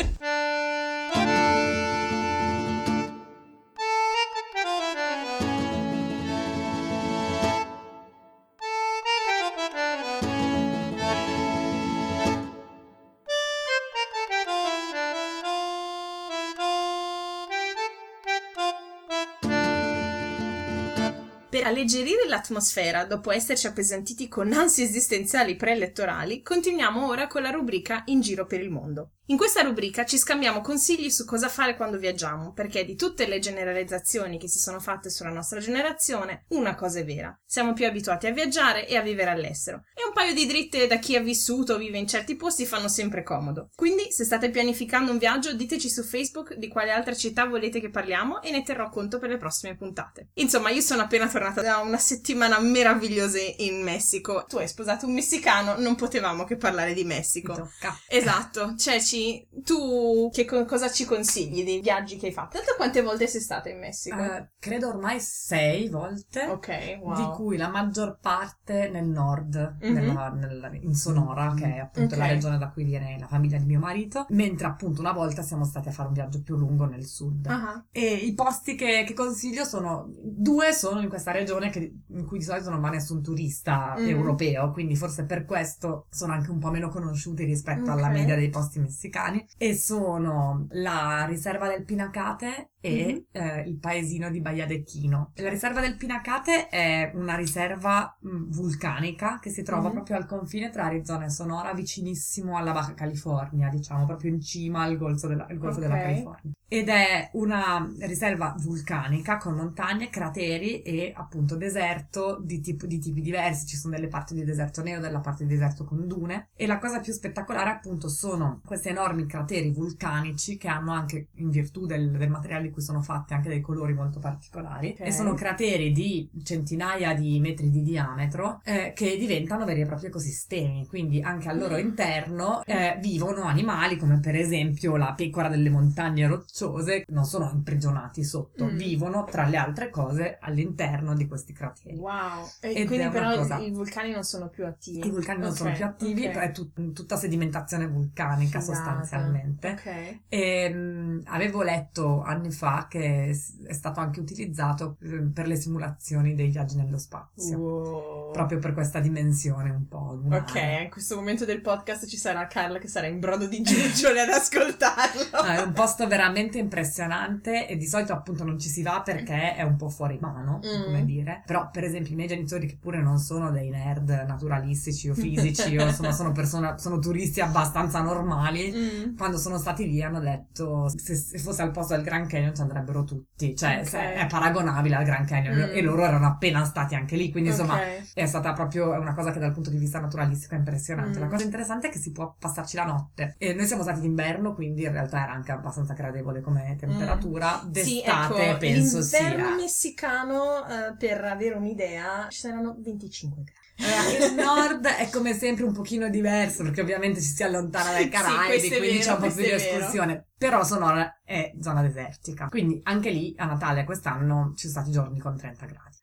Alleggerire l'atmosfera, dopo esserci appesantiti con ansie esistenziali preelettorali, continuiamo ora con la rubrica In giro per il mondo. In questa rubrica ci scambiamo consigli su cosa fare quando viaggiamo, perché di tutte le generalizzazioni che si sono fatte sulla nostra generazione, una cosa è vera. Siamo più abituati a viaggiare e a vivere all'estero. E un paio di dritte da chi ha vissuto o vive in certi posti fanno sempre comodo. Quindi, se state pianificando un viaggio, diteci su Facebook di quale altra città volete che parliamo e ne terrò conto per le prossime puntate. Insomma, io sono appena tornata da una settimana meravigliosa in Messico. Tu hai sposato un messicano, non potevamo che parlare di Messico. Tocca. Esatto, cioè ci tu che co- cosa ci consigli dei viaggi che hai fatto? Tanto quante volte sei stata in Messico? Uh, credo ormai sei volte. Ok, wow. Di cui la maggior parte nel nord, mm-hmm. nella, nella, in Sonora, che è appunto okay. la regione da cui viene la famiglia di mio marito, mentre appunto una volta siamo stati a fare un viaggio più lungo nel sud. Uh-huh. E i posti che, che, consiglio sono, due sono in questa regione che, in cui di solito non va nessun turista mm-hmm. europeo, quindi forse per questo sono anche un po' meno conosciuti rispetto okay. alla media dei posti messicani messicani e sono la riserva del Pinacate e mm-hmm. eh, il paesino di Baia de Chino. La riserva del Pinacate è una riserva mh, vulcanica che si trova mm-hmm. proprio al confine tra Arizona e Sonora, vicinissimo alla Baja California, diciamo proprio in cima al golfo della, golfo okay. della California. Ed è una riserva vulcanica con montagne, crateri e appunto deserto di, tipo, di tipi diversi. Ci sono delle parti di deserto nero, della parte di deserto con dune. E la cosa più spettacolare appunto sono questi enormi crateri vulcanici che hanno anche in virtù del, del materiale cui sono fatte anche dei colori molto particolari okay. e sono crateri di centinaia di metri di diametro eh, che diventano veri e propri ecosistemi, quindi anche al loro mm. interno eh, vivono animali come per esempio la pecora delle montagne rocciose, non sono imprigionati sotto, mm. vivono tra le altre cose all'interno di questi crateri. Wow, e Ed quindi però cosa... i vulcani non sono più attivi. I vulcani okay. non sono più attivi, okay. è tut- tutta sedimentazione vulcanica Figata. sostanzialmente. E mh, avevo letto anni fa che s- è stato anche utilizzato eh, per le simulazioni dei viaggi nello spazio. Wow. Proprio per questa dimensione un po' lunare. Ok, in questo momento del podcast ci sarà Carla che sarà in brodo di giuggiole ad ascoltarlo. No, è un posto veramente impressionante e di solito appunto non ci si va perché è un po' fuori mano, Mm. come dire. Però per esempio i miei genitori che pure non sono dei nerd naturalistici o fisici o insomma sono persone, sono turisti abbastanza normali, Mm. quando sono stati lì hanno detto se, se fosse al posto del Grand Canyon ci andrebbero tutti, cioè Ok. se- è paragonabile al Grand Canyon Mm. e loro erano appena stati anche lì, quindi insomma Ok. è stata proprio una cosa che dal punto di vista naturalistico è impressionante. Mm. La cosa interessante è che si può passarci la notte. E noi siamo stati d'inverno, quindi in realtà era anche abbastanza gradevole come temperatura. Sì, D'estate ecco, penso l'inverno sia. messicano, eh, per avere un'idea, ci saranno 25 gradi. Eh, il nord è come sempre un pochino diverso perché ovviamente ci si allontana dai Sì, Caraibi, è quindi vero, c'è un po' più di escursione. Però Sonora è zona desertica. Quindi anche lì a Natale quest'anno ci sono stati giorni con 30 gradi.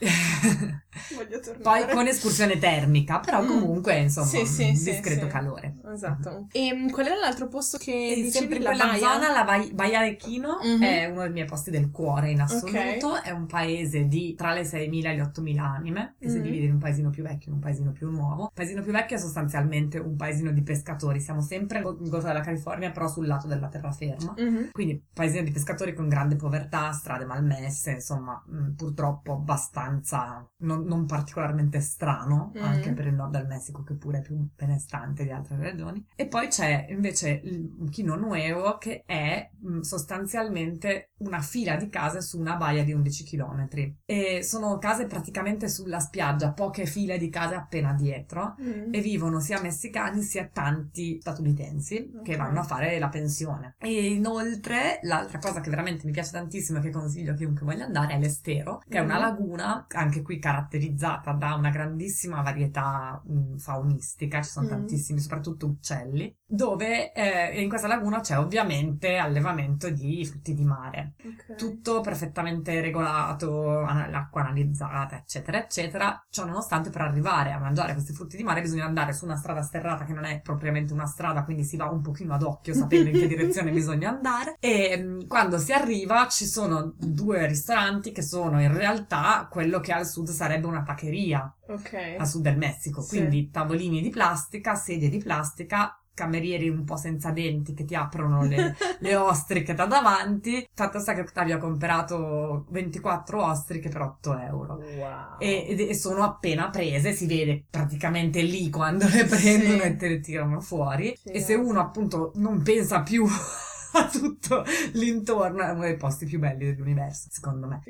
Voglio tornare. Poi con escursione termica, però Mm. comunque insomma Sì, sì, discreto sì. calore. Esatto. E mm, qual era l'altro posto che E dicevi? sempre La quella Baia? zona, la Baia Chino Mhm. è uno dei miei posti del cuore in assoluto. Ok. È un paese di tra le 6.000 e le 8.000 anime, che si Mhm. divide in un paesino più vecchio e un paesino più nuovo. Il paesino più vecchio è sostanzialmente un paesino di pescatori. Siamo sempre in Golfo della California, però sul lato della terraferma. Mhm. Quindi paesino di pescatori con grande povertà, strade malmesse, insomma, mh, purtroppo abbastanza non, non particolarmente strano, Mm. anche per il nord del Messico che pure è più benestante di altre regioni. E poi c'è invece il Quino Nuevo che è mh, sostanzialmente una fila di case su una baia di 11 km. E sono case praticamente sulla spiaggia, poche file di case appena dietro Mm. e vivono sia messicani sia tanti statunitensi che Ok. vanno a fare la pensione. E inoltre l'altra cosa che veramente mi piace tantissimo e che consiglio a chiunque voglia andare è l'Estero, che è una Mhm. Anche qui caratterizzata da una grandissima varietà mh, faunistica, ci sono Mhm. tantissimi, soprattutto uccelli, dove eh, in questa laguna c'è ovviamente allevamento di frutti di mare Ok. tutto perfettamente regolato, l'acqua analizzata, eccetera, eccetera. Ciò nonostante per arrivare a mangiare questi frutti di mare bisogna andare su una strada sterrata che non è propriamente una strada, quindi si va un pochino ad occhio sapendo in che direzione bisogna andare. E mh, quando si arriva ci sono due ristoranti che sono in realtà quello che al sud sarebbe una tacheria Ok. a sud del Messico, Sì. quindi tavolini di plastica, sedie di plastica, camerieri un po' senza denti che ti aprono le, le ostriche da davanti. Fatto sta che Ottavio ha comprato 24 ostriche per 8 euro. Wow. E, e sono appena prese, si vede praticamente lì quando le prendono Sì. e te le tirano fuori. Sì. E se uno appunto non pensa più a tutto l'intorno, è uno dei posti più belli dell'universo, secondo me.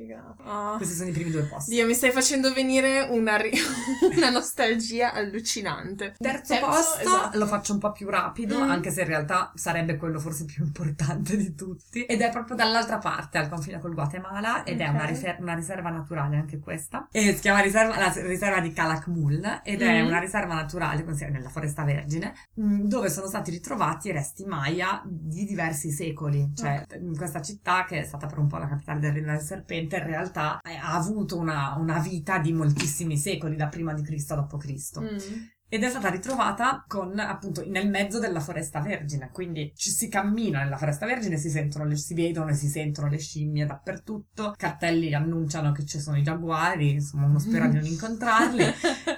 Ah. Questi sono i primi due posti. Dio, mi stai facendo venire una, ri- una nostalgia allucinante. Terzo, posto esatto. lo faccio un po' più rapido, Mm. anche se in realtà sarebbe quello forse più importante di tutti. Ed è proprio dall'altra parte, al confine col Guatemala, ed è Ok. una, riser- una riserva naturale anche questa. E si chiama riserva, la riserva di Calakmul, ed è Mm. una riserva naturale, nella foresta vergine, mh, dove sono stati ritrovati resti Maya di diversi secoli. Cioè, in questa città, che è stata per un po' la capitale del Regno del Serpente, in realtà eh, ha avuto una, una vita di moltissimi secoli, da prima di Cristo a dopo Cristo Mm. Ed è stata ritrovata con appunto nel mezzo della foresta vergine. Quindi ci si cammina nella foresta vergine si sentono le, si vedono e si sentono le scimmie dappertutto. Cartelli annunciano che ci sono i giaguari insomma uno spera di non incontrarli.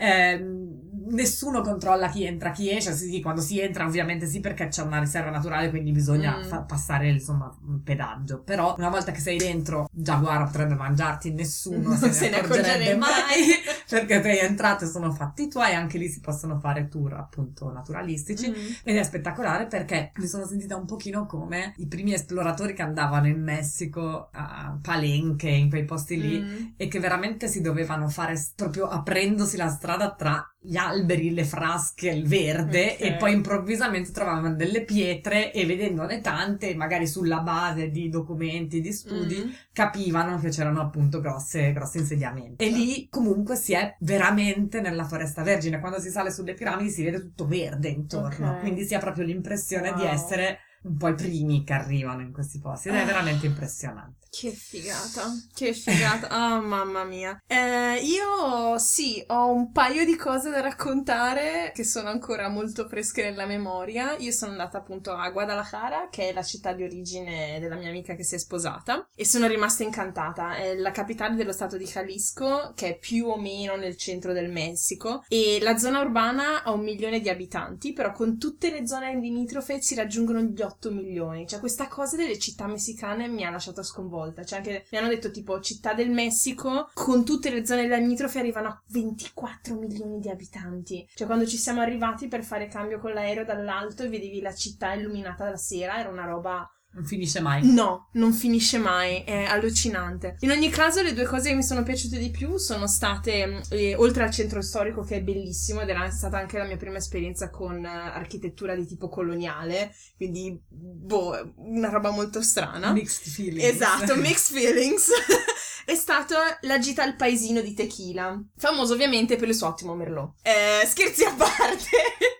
Ehm, nessuno controlla chi entra chi esce. Sì, sì, quando si entra ovviamente sì perché c'è una riserva naturale quindi bisogna Mm. fa- passare insomma un pedaggio. Però una volta che sei dentro giaguaro potrebbe mangiarti. Nessuno se, Se ne accorgerebbe mai perché sei entrato e sono fatti tuoi, anche lì si possono fare tour appunto naturalistici. Mm. Ed è spettacolare perché mi sono sentita un pochino come i primi esploratori che andavano in Messico a Palenque, in quei posti lì, Mm. e che veramente si dovevano fare proprio aprendosi la strada tra gli alberi, le frasche, il verde Ok. e poi improvvisamente trovavano delle pietre e vedendone tante, magari sulla base di documenti, di studi, Mm. capivano che c'erano appunto grosse, grossi insediamenti. E lì comunque si è veramente nella foresta vergine. Quando si sale sulle piramidi si vede tutto verde intorno. Ok. Quindi si ha proprio l'impressione di Wow. essere un po' i primi che arrivano in questi posti ed è veramente impressionante. Che figata, che figata, oh mamma mia. Eh, io sì, ho un paio di cose da raccontare che sono ancora molto fresche nella memoria. Io sono andata appunto a Guadalajara, che è la città di origine della mia amica che si è sposata, e sono rimasta incantata. È la capitale dello stato di Jalisco, che è più o meno nel centro del Messico, e la zona urbana ha un milione di abitanti, però con tutte le zone limitrofe si raggiungono gli 8 milioni. Cioè questa cosa delle città messicane mi ha lasciato sconvolta volta. Cioè, anche mi hanno detto tipo città del Messico con tutte le zone limitrofe arrivano a 24 milioni di abitanti. Cioè, quando ci siamo arrivati per fare cambio con l'aereo dall'alto e vedevi la città illuminata la sera, era una roba non finisce mai. No, non finisce mai, è allucinante. In ogni caso, le due cose che mi sono piaciute di più sono state, eh, oltre al centro storico che è bellissimo ed era stata anche la mia prima esperienza con uh, architettura di tipo coloniale, quindi, boh, una roba molto strana. Mixed feelings. Esatto, mixed feelings. è stato la gita al paesino di Tequila, famoso ovviamente per il suo ottimo merlot. Eh, scherzi a parte.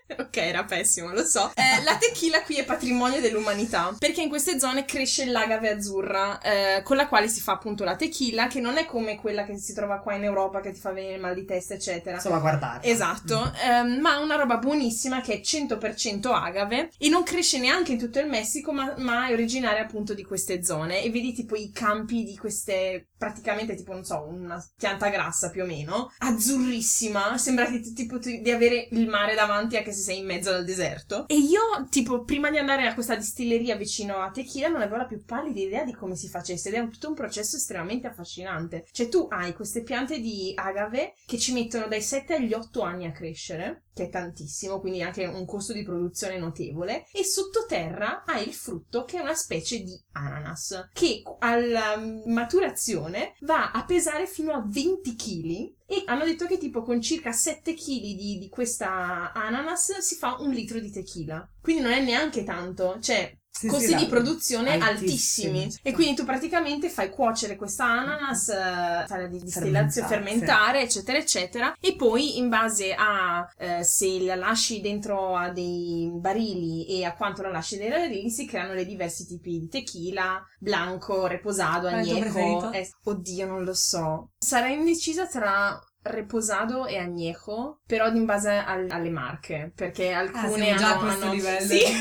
ok, era pessimo, lo so. Eh, la tequila qui è patrimonio dell'umanità perché in queste zone cresce l'agave azzurra eh, con la quale si fa appunto la tequila che non è come quella che si trova qua in Europa che ti fa venire il mal di testa eccetera. Solo a guardare. Esatto, mm. ma una roba buonissima che è 100% agave e non cresce neanche in tutto il Messico ma, ma è originaria appunto di queste zone e vedi tipo i campi di queste praticamente tipo, non so, una pianta grassa più o meno, azzurrissima, sembra che tipo di avere il mare davanti anche se sei in mezzo al deserto. E io, tipo, prima di andare a questa distilleria vicino a Tequila non avevo la più pallida idea di come si facesse ed è tutto un processo estremamente affascinante. Cioè tu hai queste piante di agave che ci mettono dai 7 agli 8 anni a crescere che è tantissimo, quindi anche un costo di produzione notevole, e sottoterra hai il frutto che è una specie di ananas, che alla maturazione va a pesare fino a 20 kg e hanno detto che tipo con circa 7 kg di, di questa ananas si fa un litro di tequila. Quindi non è neanche tanto, cioè sì, costi sì, di produzione altissimi. altissimi. E quindi tu praticamente fai cuocere questa ananas, eh, fai la distillazione, fermentare, eccetera, eccetera. E poi in base a eh, se la lasci dentro a dei barili e a quanto la lasci dentro ai barili si creano le diversi tipi di tequila, blanco, reposado, agnello. Eh, oddio, non lo so. Sarei indecisa tra reposado e agnejo, però in base al, alle marche, perché ah, alcune ah, hanno, già a questo hanno... livello. Sì.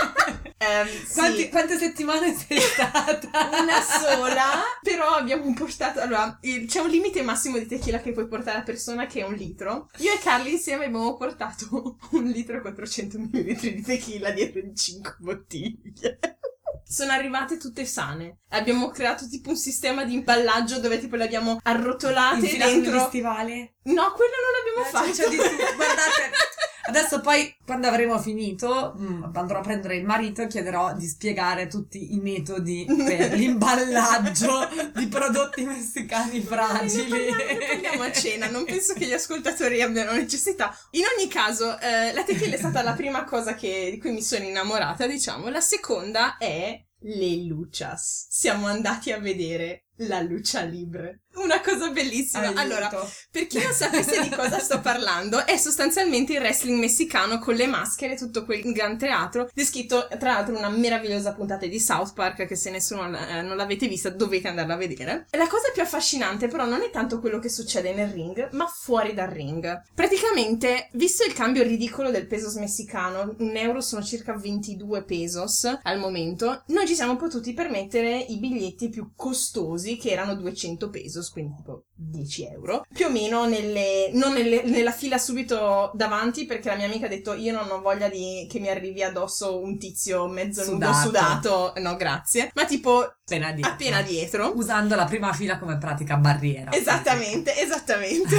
Um, Quanti, sì. Quante settimane sei stata? Una sola, però abbiamo portato. Allora, il, c'è un limite massimo di tequila che puoi portare a persona che è un litro. Io e Carly insieme abbiamo portato un litro e 400 ml di tequila dietro in 5 bottiglie sono arrivate tutte sane. Abbiamo creato tipo un sistema di imballaggio dove tipo le abbiamo arrotolate Infilato dentro. Negli stivali? No, quello non l'abbiamo eh, fatto. C'è di Guardate, Adesso poi, quando avremo finito, mm, andrò a prendere il marito e chiederò di spiegare tutti i metodi per l'imballaggio di prodotti messicani fragili. Andiamo a cena, non penso che gli ascoltatori abbiano necessità. In ogni caso, eh, la tequila è stata la prima cosa che, di cui mi sono innamorata, diciamo. La seconda è le luchas. Siamo andati a vedere la lucha libre. Una cosa bellissima. Aiuto. Allora, per chi non sapesse di cosa sto parlando, è sostanzialmente il wrestling messicano con le maschere, tutto quel gran teatro, descritto tra l'altro una meravigliosa puntata di South Park che se nessuno eh, non l'avete vista dovete andarla a vedere. La cosa più affascinante però non è tanto quello che succede nel ring, ma fuori dal ring. Praticamente, visto il cambio ridicolo del pesos messicano, un euro sono circa 22 pesos al momento, noi ci siamo potuti permettere i biglietti più costosi che erano 200 pesos quindi tipo 10 euro, più o meno nelle, non nelle, nella fila subito davanti perché la mia amica ha detto io non ho voglia di, che mi arrivi addosso un tizio mezzo sudato. nudo sudato, no grazie, ma tipo appena dietro. appena dietro. Usando la prima fila come pratica barriera. Esattamente, esattamente.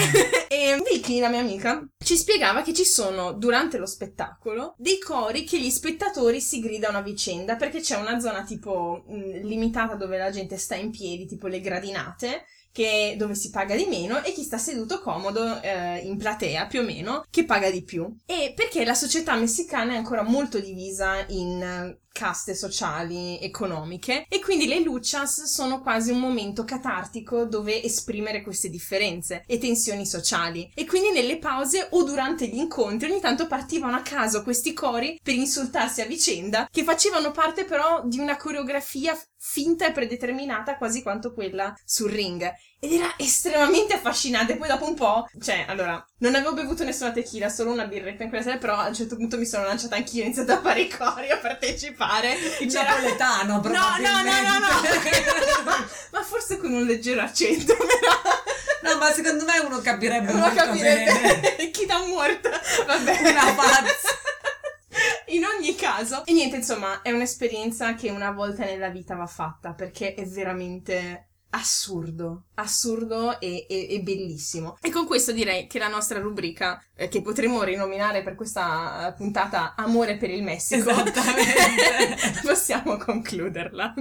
e Vicky, la mia amica, ci spiegava che ci sono durante lo spettacolo dei cori che gli spettatori si gridano a vicenda perché c'è una zona tipo mh, limitata dove la gente sta in piedi, tipo le gradinate che, dove si paga di meno e chi sta seduto comodo eh, in platea più o meno che paga di più. E perché la società messicana è ancora molto divisa in caste sociali, economiche. E quindi le luchas sono quasi un momento catartico dove esprimere queste differenze e tensioni sociali. E quindi nelle pause o durante gli incontri ogni tanto partivano a caso questi cori per insultarsi a vicenda che facevano parte però di una coreografia finta e predeterminata quasi quanto quella sul ring ed era estremamente affascinante. Poi dopo un po', cioè, allora, non avevo bevuto nessuna tequila, solo una birretta in quella sera, però a un certo punto mi sono lanciata anch'io, ho iniziato a fare i cori, a partecipare. Il C'era... napoletano, probabilmente. No, no, no, no, no. Ma forse con un leggero accento, No, ma secondo me uno capirebbe uno molto capirebbe bene. Chi da morta, vabbè. Una pazza. In ogni caso, e niente, insomma, è un'esperienza che una volta nella vita va fatta perché è veramente assurdo, assurdo e, e, e, bellissimo. E con questo direi che la nostra rubrica, eh, che potremmo rinominare per questa puntata Amore per il Messico, possiamo concluderla.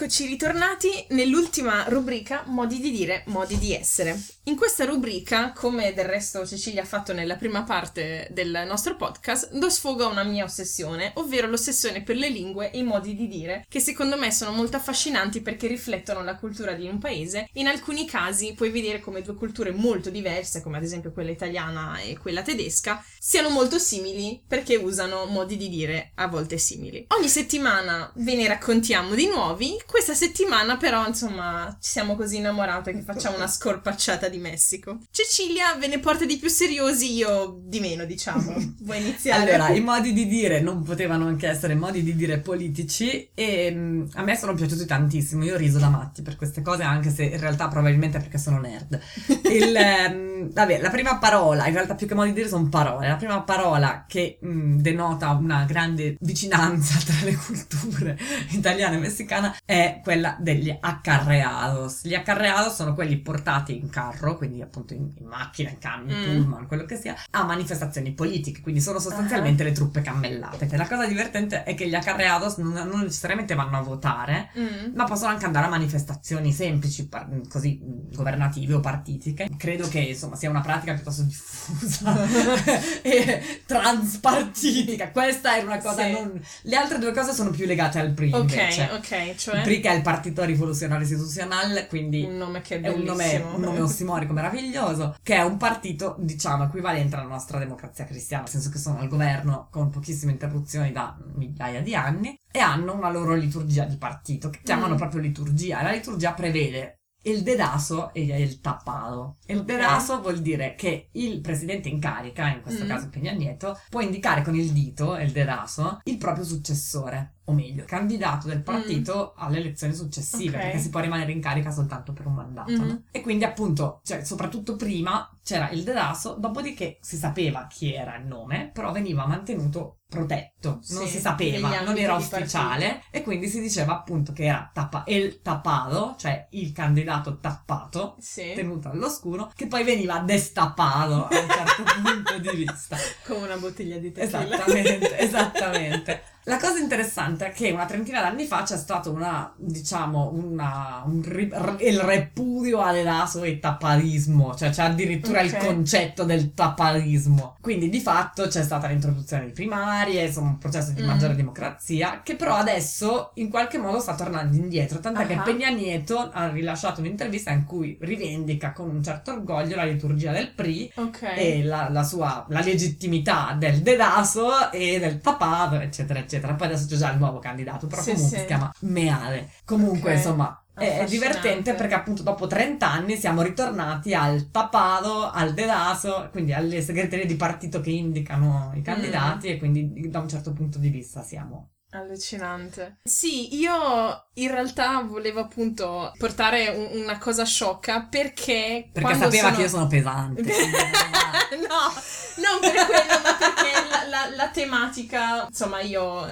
Eccoci ritornati nell'ultima rubrica Modi di dire, modi di essere. In questa rubrica, come del resto Cecilia ha fatto nella prima parte del nostro podcast, do sfogo a una mia ossessione, ovvero l'ossessione per le lingue e i modi di dire, che secondo me sono molto affascinanti perché riflettono la cultura di un paese. In alcuni casi puoi vedere come due culture molto diverse, come ad esempio quella italiana e quella tedesca, siano molto simili perché usano modi di dire a volte simili. Ogni settimana ve ne raccontiamo di nuovi questa settimana però, insomma, ci siamo così innamorate che facciamo una scorpacciata di Messico. Cecilia ve ne porta di più seriosi, io di meno, diciamo. Vuoi iniziare? Allora, i modi di dire non potevano anche essere modi di dire politici e mh, mm, a me sono piaciuti tantissimo. Io ho riso da matti per queste cose, anche se in realtà probabilmente perché sono nerd. Il, um, vabbè, la prima parola, in realtà più che modi di dire sono parole. La prima parola che mh, mm, denota una grande vicinanza tra le culture italiana e messicana è quella degli accarreados. Gli accarreados sono quelli portati in carro, quindi appunto in, in macchina, in camion, mm. pullman, quello che sia, a manifestazioni politiche, quindi sono sostanzialmente uh-huh. le truppe cammellate. La cosa divertente è che gli accarreados non, non necessariamente vanno a votare, mm. ma possono anche andare a manifestazioni semplici, par- così governative o partitiche. Credo che insomma sia una pratica piuttosto diffusa e transpartitica. Questa è una cosa sì. non... Le altre due cose sono più legate al primo. Ok, invece. ok, cioè PRI che è il Partito Rivoluzionario Istituzionale, quindi un nome che è, è un nome, un nome ossimorico meraviglioso, che è un partito, diciamo, equivalente alla nostra democrazia cristiana, nel senso che sono al governo con pochissime interruzioni da migliaia di anni e hanno una loro liturgia di partito, che chiamano mm. proprio liturgia. La liturgia prevede il dedaso e il tappato. Il dedaso vuol dire che il presidente in carica, in questo mm. caso Peña Nieto, può indicare con il dito, il dedaso, il proprio successore o meglio, candidato del partito mm. alle elezioni successive, okay. perché si può rimanere in carica soltanto per un mandato. Mm-hmm. No? E quindi, appunto, cioè, soprattutto prima c'era il dedaso, dopodiché si sapeva chi era il nome, però veniva mantenuto protetto, sì, non si sapeva, non era ufficiale, e quindi si diceva appunto che era tappa- il tappato, cioè il candidato tappato, sì. tenuto all'oscuro, che poi veniva destappato a un certo punto di vista. Come una bottiglia di tequila. Esattamente, esattamente. La cosa interessante è che una trentina d'anni fa c'è stato una, diciamo, una, un ri- il repudio all'eraso e tapparismo, cioè c'è addirittura okay. il concetto del tapparismo. Quindi di fatto c'è stata l'introduzione di primarie, insomma un processo di mm. maggiore democrazia, che però adesso in qualche modo sta tornando indietro, tant'è uh-huh. che Peña Nieto ha rilasciato un'intervista in cui rivendica con un certo orgoglio la liturgia del PRI okay. e la, la, sua la legittimità del dedaso e del papato, eccetera, eccetera eccetera. Poi adesso c'è già il nuovo candidato, però sì, comunque sì. si chiama Meale. Comunque, okay. insomma, è divertente perché appunto dopo 30 anni siamo ritornati al tapado, al dedaso, quindi alle segreterie di partito che indicano i candidati mm. e quindi da un certo punto di vista siamo Allucinante. Sì, io in realtà volevo appunto portare un, una cosa sciocca perché. Perché sapeva sono... che io sono pesante. no, non per quello, ma perché la, la, tematica. Insomma, io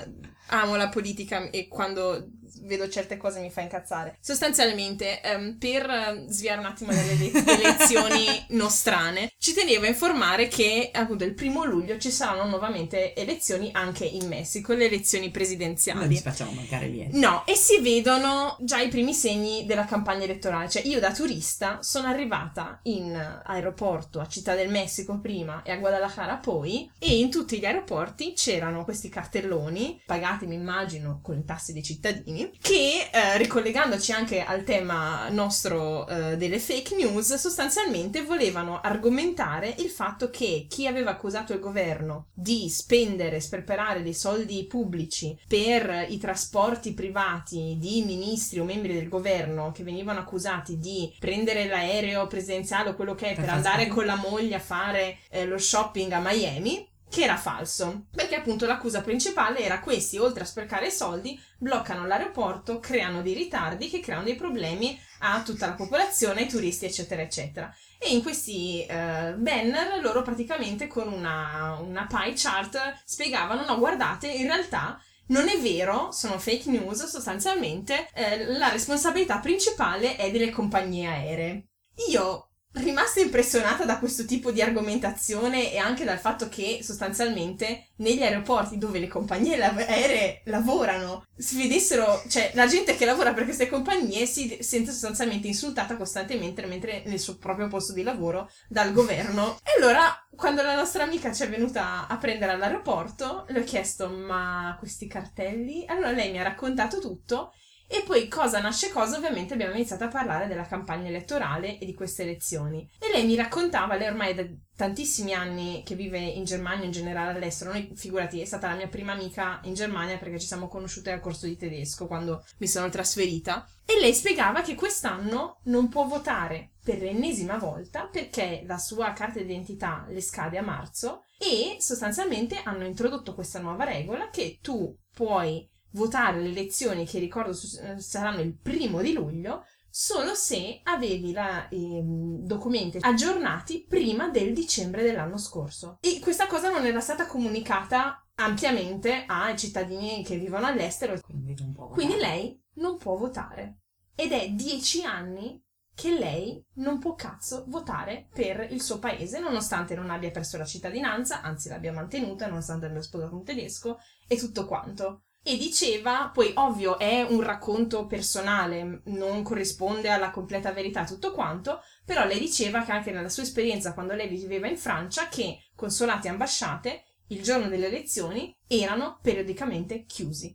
amo la politica e quando vedo certe cose mi fa incazzare. Sostanzialmente, um, per uh, sviare un attimo dalle le- elezioni nostrane, ci tenevo a informare che appunto il primo luglio ci saranno nuovamente elezioni anche in Messico, le elezioni presidenziali. Non ci facciamo mancare niente. No, e si vedono già i primi segni della campagna elettorale. Cioè, io da turista sono arrivata in aeroporto a Città del Messico prima e a Guadalajara poi, e in tutti gli aeroporti c'erano questi cartelloni, pagati mi immagino con le tasse dei cittadini, che eh, ricollegandoci anche al tema nostro eh, delle fake news, sostanzialmente volevano argomentare il fatto che chi aveva accusato il governo di spendere, sperperare dei soldi pubblici per i trasporti privati di ministri o membri del governo che venivano accusati di prendere l'aereo presidenziale o quello che è per, andare con la moglie a fare eh, lo shopping a Miami, che era falso, perché appunto l'accusa principale era questi, oltre a sprecare soldi, bloccano l'aeroporto, creano dei ritardi che creano dei problemi a tutta la popolazione, ai turisti, eccetera, eccetera. E in questi uh, banner loro praticamente con una, una pie chart spiegavano, no guardate, in realtà non è vero, sono fake news, sostanzialmente eh, la responsabilità principale è delle compagnie aeree. Io rimasta impressionata da questo tipo di argomentazione e anche dal fatto che sostanzialmente negli aeroporti dove le compagnie aeree lavorano si vedessero, cioè la gente che lavora per queste compagnie si sente sostanzialmente insultata costantemente mentre nel suo proprio posto di lavoro dal governo. E allora quando la nostra amica ci è venuta a prendere all'aeroporto le ho chiesto ma questi cartelli? Allora lei mi ha raccontato tutto e poi cosa nasce cosa, ovviamente abbiamo iniziato a parlare della campagna elettorale e di queste elezioni. E lei mi raccontava, lei ormai da tantissimi anni che vive in Germania, in generale all'estero, noi figurati, è stata la mia prima amica in Germania perché ci siamo conosciute al corso di tedesco quando mi sono trasferita. E lei spiegava che quest'anno non può votare per l'ennesima volta perché la sua carta d'identità le scade a marzo e sostanzialmente hanno introdotto questa nuova regola che tu puoi votare le elezioni che ricordo eh, saranno il primo di luglio solo se avevi i ehm, documenti aggiornati prima del dicembre dell'anno scorso. E questa cosa non era stata comunicata ampiamente ai cittadini che vivono all'estero. Quindi, Quindi lei non può votare. Ed è dieci anni che lei non può cazzo votare per il suo paese, nonostante non abbia perso la cittadinanza, anzi l'abbia mantenuta, nonostante abbia sposato un tedesco e tutto quanto e diceva, poi ovvio è un racconto personale, non corrisponde alla completa verità tutto quanto, però lei diceva che anche nella sua esperienza quando lei viveva in Francia che consolati e ambasciate il giorno delle elezioni erano periodicamente chiusi.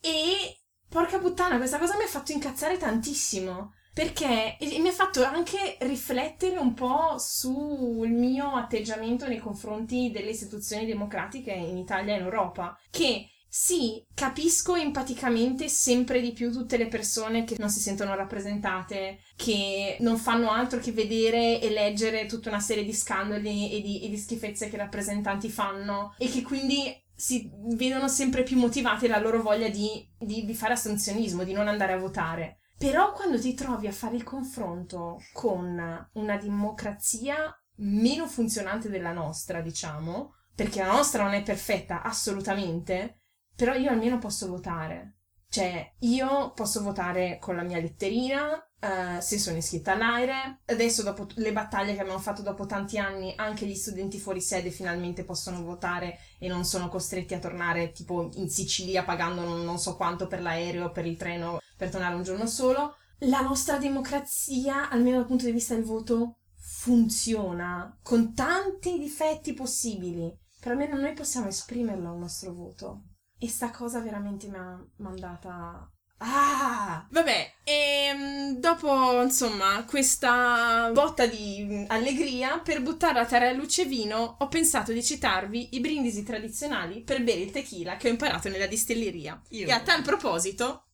E porca puttana, questa cosa mi ha fatto incazzare tantissimo. Perché mi ha fatto anche riflettere un po' sul mio atteggiamento nei confronti delle istituzioni democratiche in Italia e in Europa, che sì, capisco empaticamente sempre di più tutte le persone che non si sentono rappresentate, che non fanno altro che vedere e leggere tutta una serie di scandali e di, e di schifezze che i rappresentanti fanno e che quindi si vedono sempre più motivati la loro voglia di, di, di fare astensionismo, di non andare a votare. Però quando ti trovi a fare il confronto con una democrazia meno funzionante della nostra, diciamo, perché la nostra non è perfetta assolutamente, però io almeno posso votare. Cioè, io posso votare con la mia letterina, uh, se sono iscritta all'aire. Adesso, dopo le battaglie che abbiamo fatto dopo tanti anni, anche gli studenti fuori sede finalmente possono votare e non sono costretti a tornare tipo in Sicilia pagando non, non so quanto per l'aereo, per il treno, per tornare un giorno solo. La nostra democrazia, almeno dal punto di vista del voto, funziona con tanti difetti possibili. Però almeno noi possiamo esprimerlo il nostro voto. E sta cosa veramente mi ha mandata Ah! Vabbè, e ehm, dopo insomma questa botta di allegria, per buttare a terra luce e vino, ho pensato di citarvi i brindisi tradizionali per bere il tequila che ho imparato nella distilleria. Io. E a tal proposito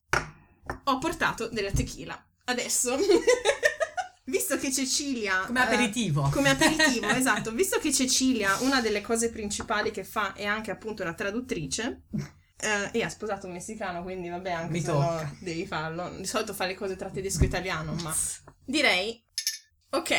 ho portato della tequila. Adesso. Visto che Cecilia... Come aperitivo. Eh, come aperitivo, esatto. Visto che Cecilia, una delle cose principali che fa è anche appunto la traduttrice, Uh, e ha sposato un messicano, quindi vabbè, anche Mi se tocca. no devi farlo. Di solito fa le cose tra tedesco e italiano, ma direi ok.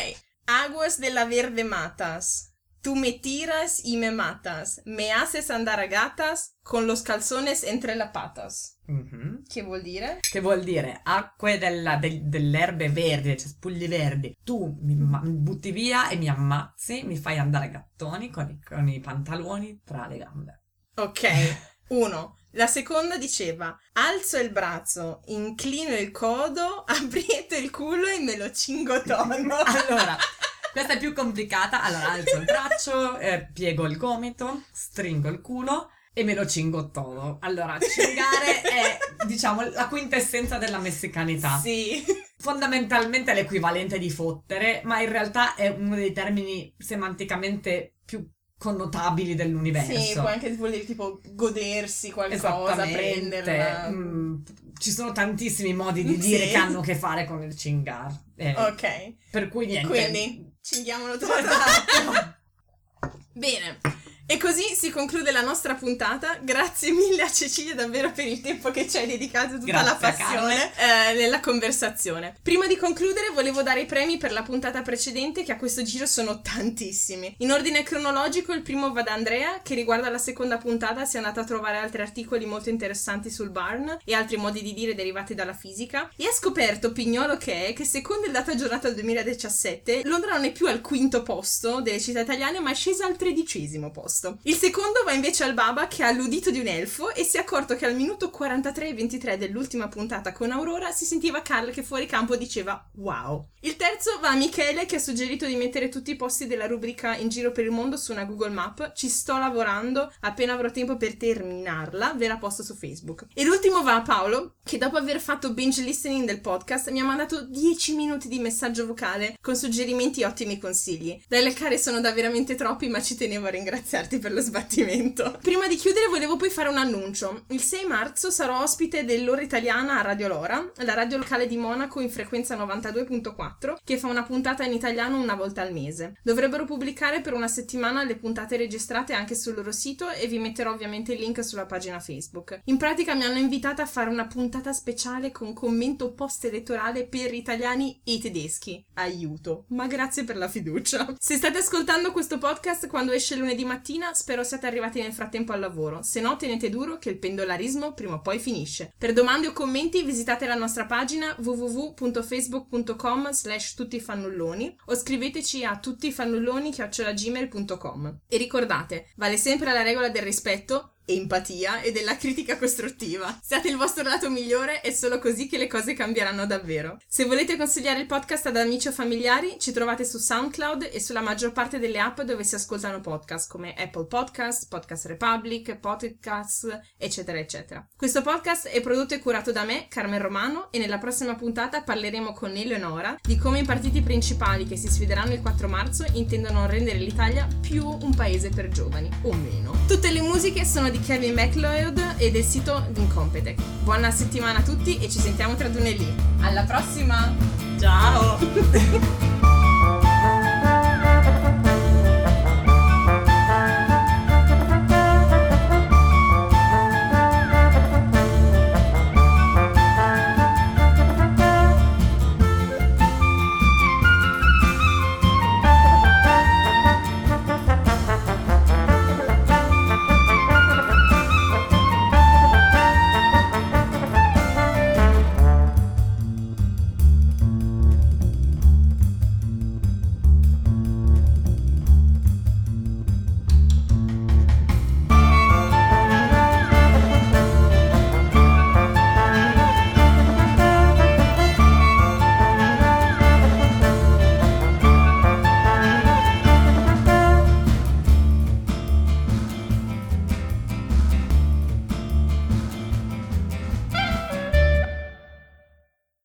Aguas de la Verde Matas. Tu me tiras y me matas. Me haces andar a gatas con los calzones entre las patas. Mhm. Che vuol dire? Che vuol dire acque della- del- delle erbe verdi, cespugli verdi. Tu mi, ma- mi butti via e mi ammazzi, mi fai andare a gattoni con i, con i pantaloni tra le gambe. Ok, uno. La seconda diceva, alzo il braccio, inclino il codo, aprieto il culo e me lo cingotono. Allora, questa è più complicata. Allora, alzo il braccio, eh, piego il gomito, stringo il culo e me lo cingottono. Allora, cingare è, diciamo, la quintessenza della messicanità. Sì. Fondamentalmente è l'equivalente di fottere, ma in realtà è uno dei termini semanticamente più connotabili dell'universo. Sì, può anche vuol dire tipo godersi qualcosa, prenderla. Mm, ci sono tantissimi modi di Sì. dire che hanno a che fare con il cingar. Eh, Ok, Per cui niente. quindi cinghiamolo tutto. Esatto. Bene. E così si conclude la nostra puntata. Grazie mille a Cecilia davvero per il tempo che ci hai dedicato, tutta Grazie, la passione eh, nella conversazione. Prima di concludere volevo dare i premi per la puntata precedente che a questo giro sono tantissimi. In ordine cronologico il primo va da Andrea che riguarda la seconda puntata si è andata a trovare altri articoli molto interessanti sul Barn e altri modi di dire derivati dalla fisica e ha scoperto pignolo che è che secondo il dato aggiornato al 2017 Londra non è più al quinto posto delle città italiane ma è scesa al tredicesimo posto. Il secondo va invece al Baba che ha l'udito di un elfo e si è accorto che al minuto 43 e 23 dell'ultima puntata con Aurora si sentiva Carl che fuori campo diceva wow. Il terzo va a Michele che ha suggerito di mettere tutti i posti della rubrica in giro per il mondo su una Google Map. Ci sto lavorando, appena avrò tempo per terminarla ve la posto su Facebook. E l'ultimo va a Paolo che dopo aver fatto binge listening del podcast mi ha mandato 10 minuti di messaggio vocale con suggerimenti e ottimi consigli. Da elencare sono da veramente troppi ma ci tenevo a ringraziarti per lo sbattimento. Prima di chiudere volevo poi fare un annuncio. Il 6 marzo sarò ospite dell'ora italiana a Radio Lora, la radio locale di Monaco in frequenza 92.4 che fa una puntata in italiano una volta al mese. Dovrebbero pubblicare per una settimana le puntate registrate anche sul loro sito e vi metterò ovviamente il link sulla pagina Facebook. In pratica mi hanno invitata a fare una puntata speciale con commento post elettorale per italiani e tedeschi. Aiuto, ma grazie per la fiducia. Se state ascoltando questo podcast quando esce lunedì mattina, spero siate arrivati nel frattempo al lavoro. Se no, tenete duro che il pendolarismo prima o poi finisce. Per domande o commenti visitate la nostra pagina www.facebook.com slash tuttifannulloni o scriveteci a tuttifannulloni.gmail.com E ricordate, vale sempre la regola del rispetto empatia e della critica costruttiva. Siate il vostro lato migliore, è solo così che le cose cambieranno davvero. Se volete consigliare il podcast ad amici o familiari, ci trovate su SoundCloud e sulla maggior parte delle app dove si ascoltano podcast, come Apple Podcast, Podcast Republic, Podcast, eccetera, eccetera. Questo podcast è prodotto e curato da me, Carmen Romano, e nella prossima puntata parleremo con Eleonora di come i partiti principali che si sfideranno il 4 marzo intendono rendere l'Italia più un paese per giovani, o meno. Tutte le musiche sono di Kevin MacLeod e del sito Incompetech. Buona settimana a tutti e ci sentiamo tra lunedì. Alla prossima! Ciao!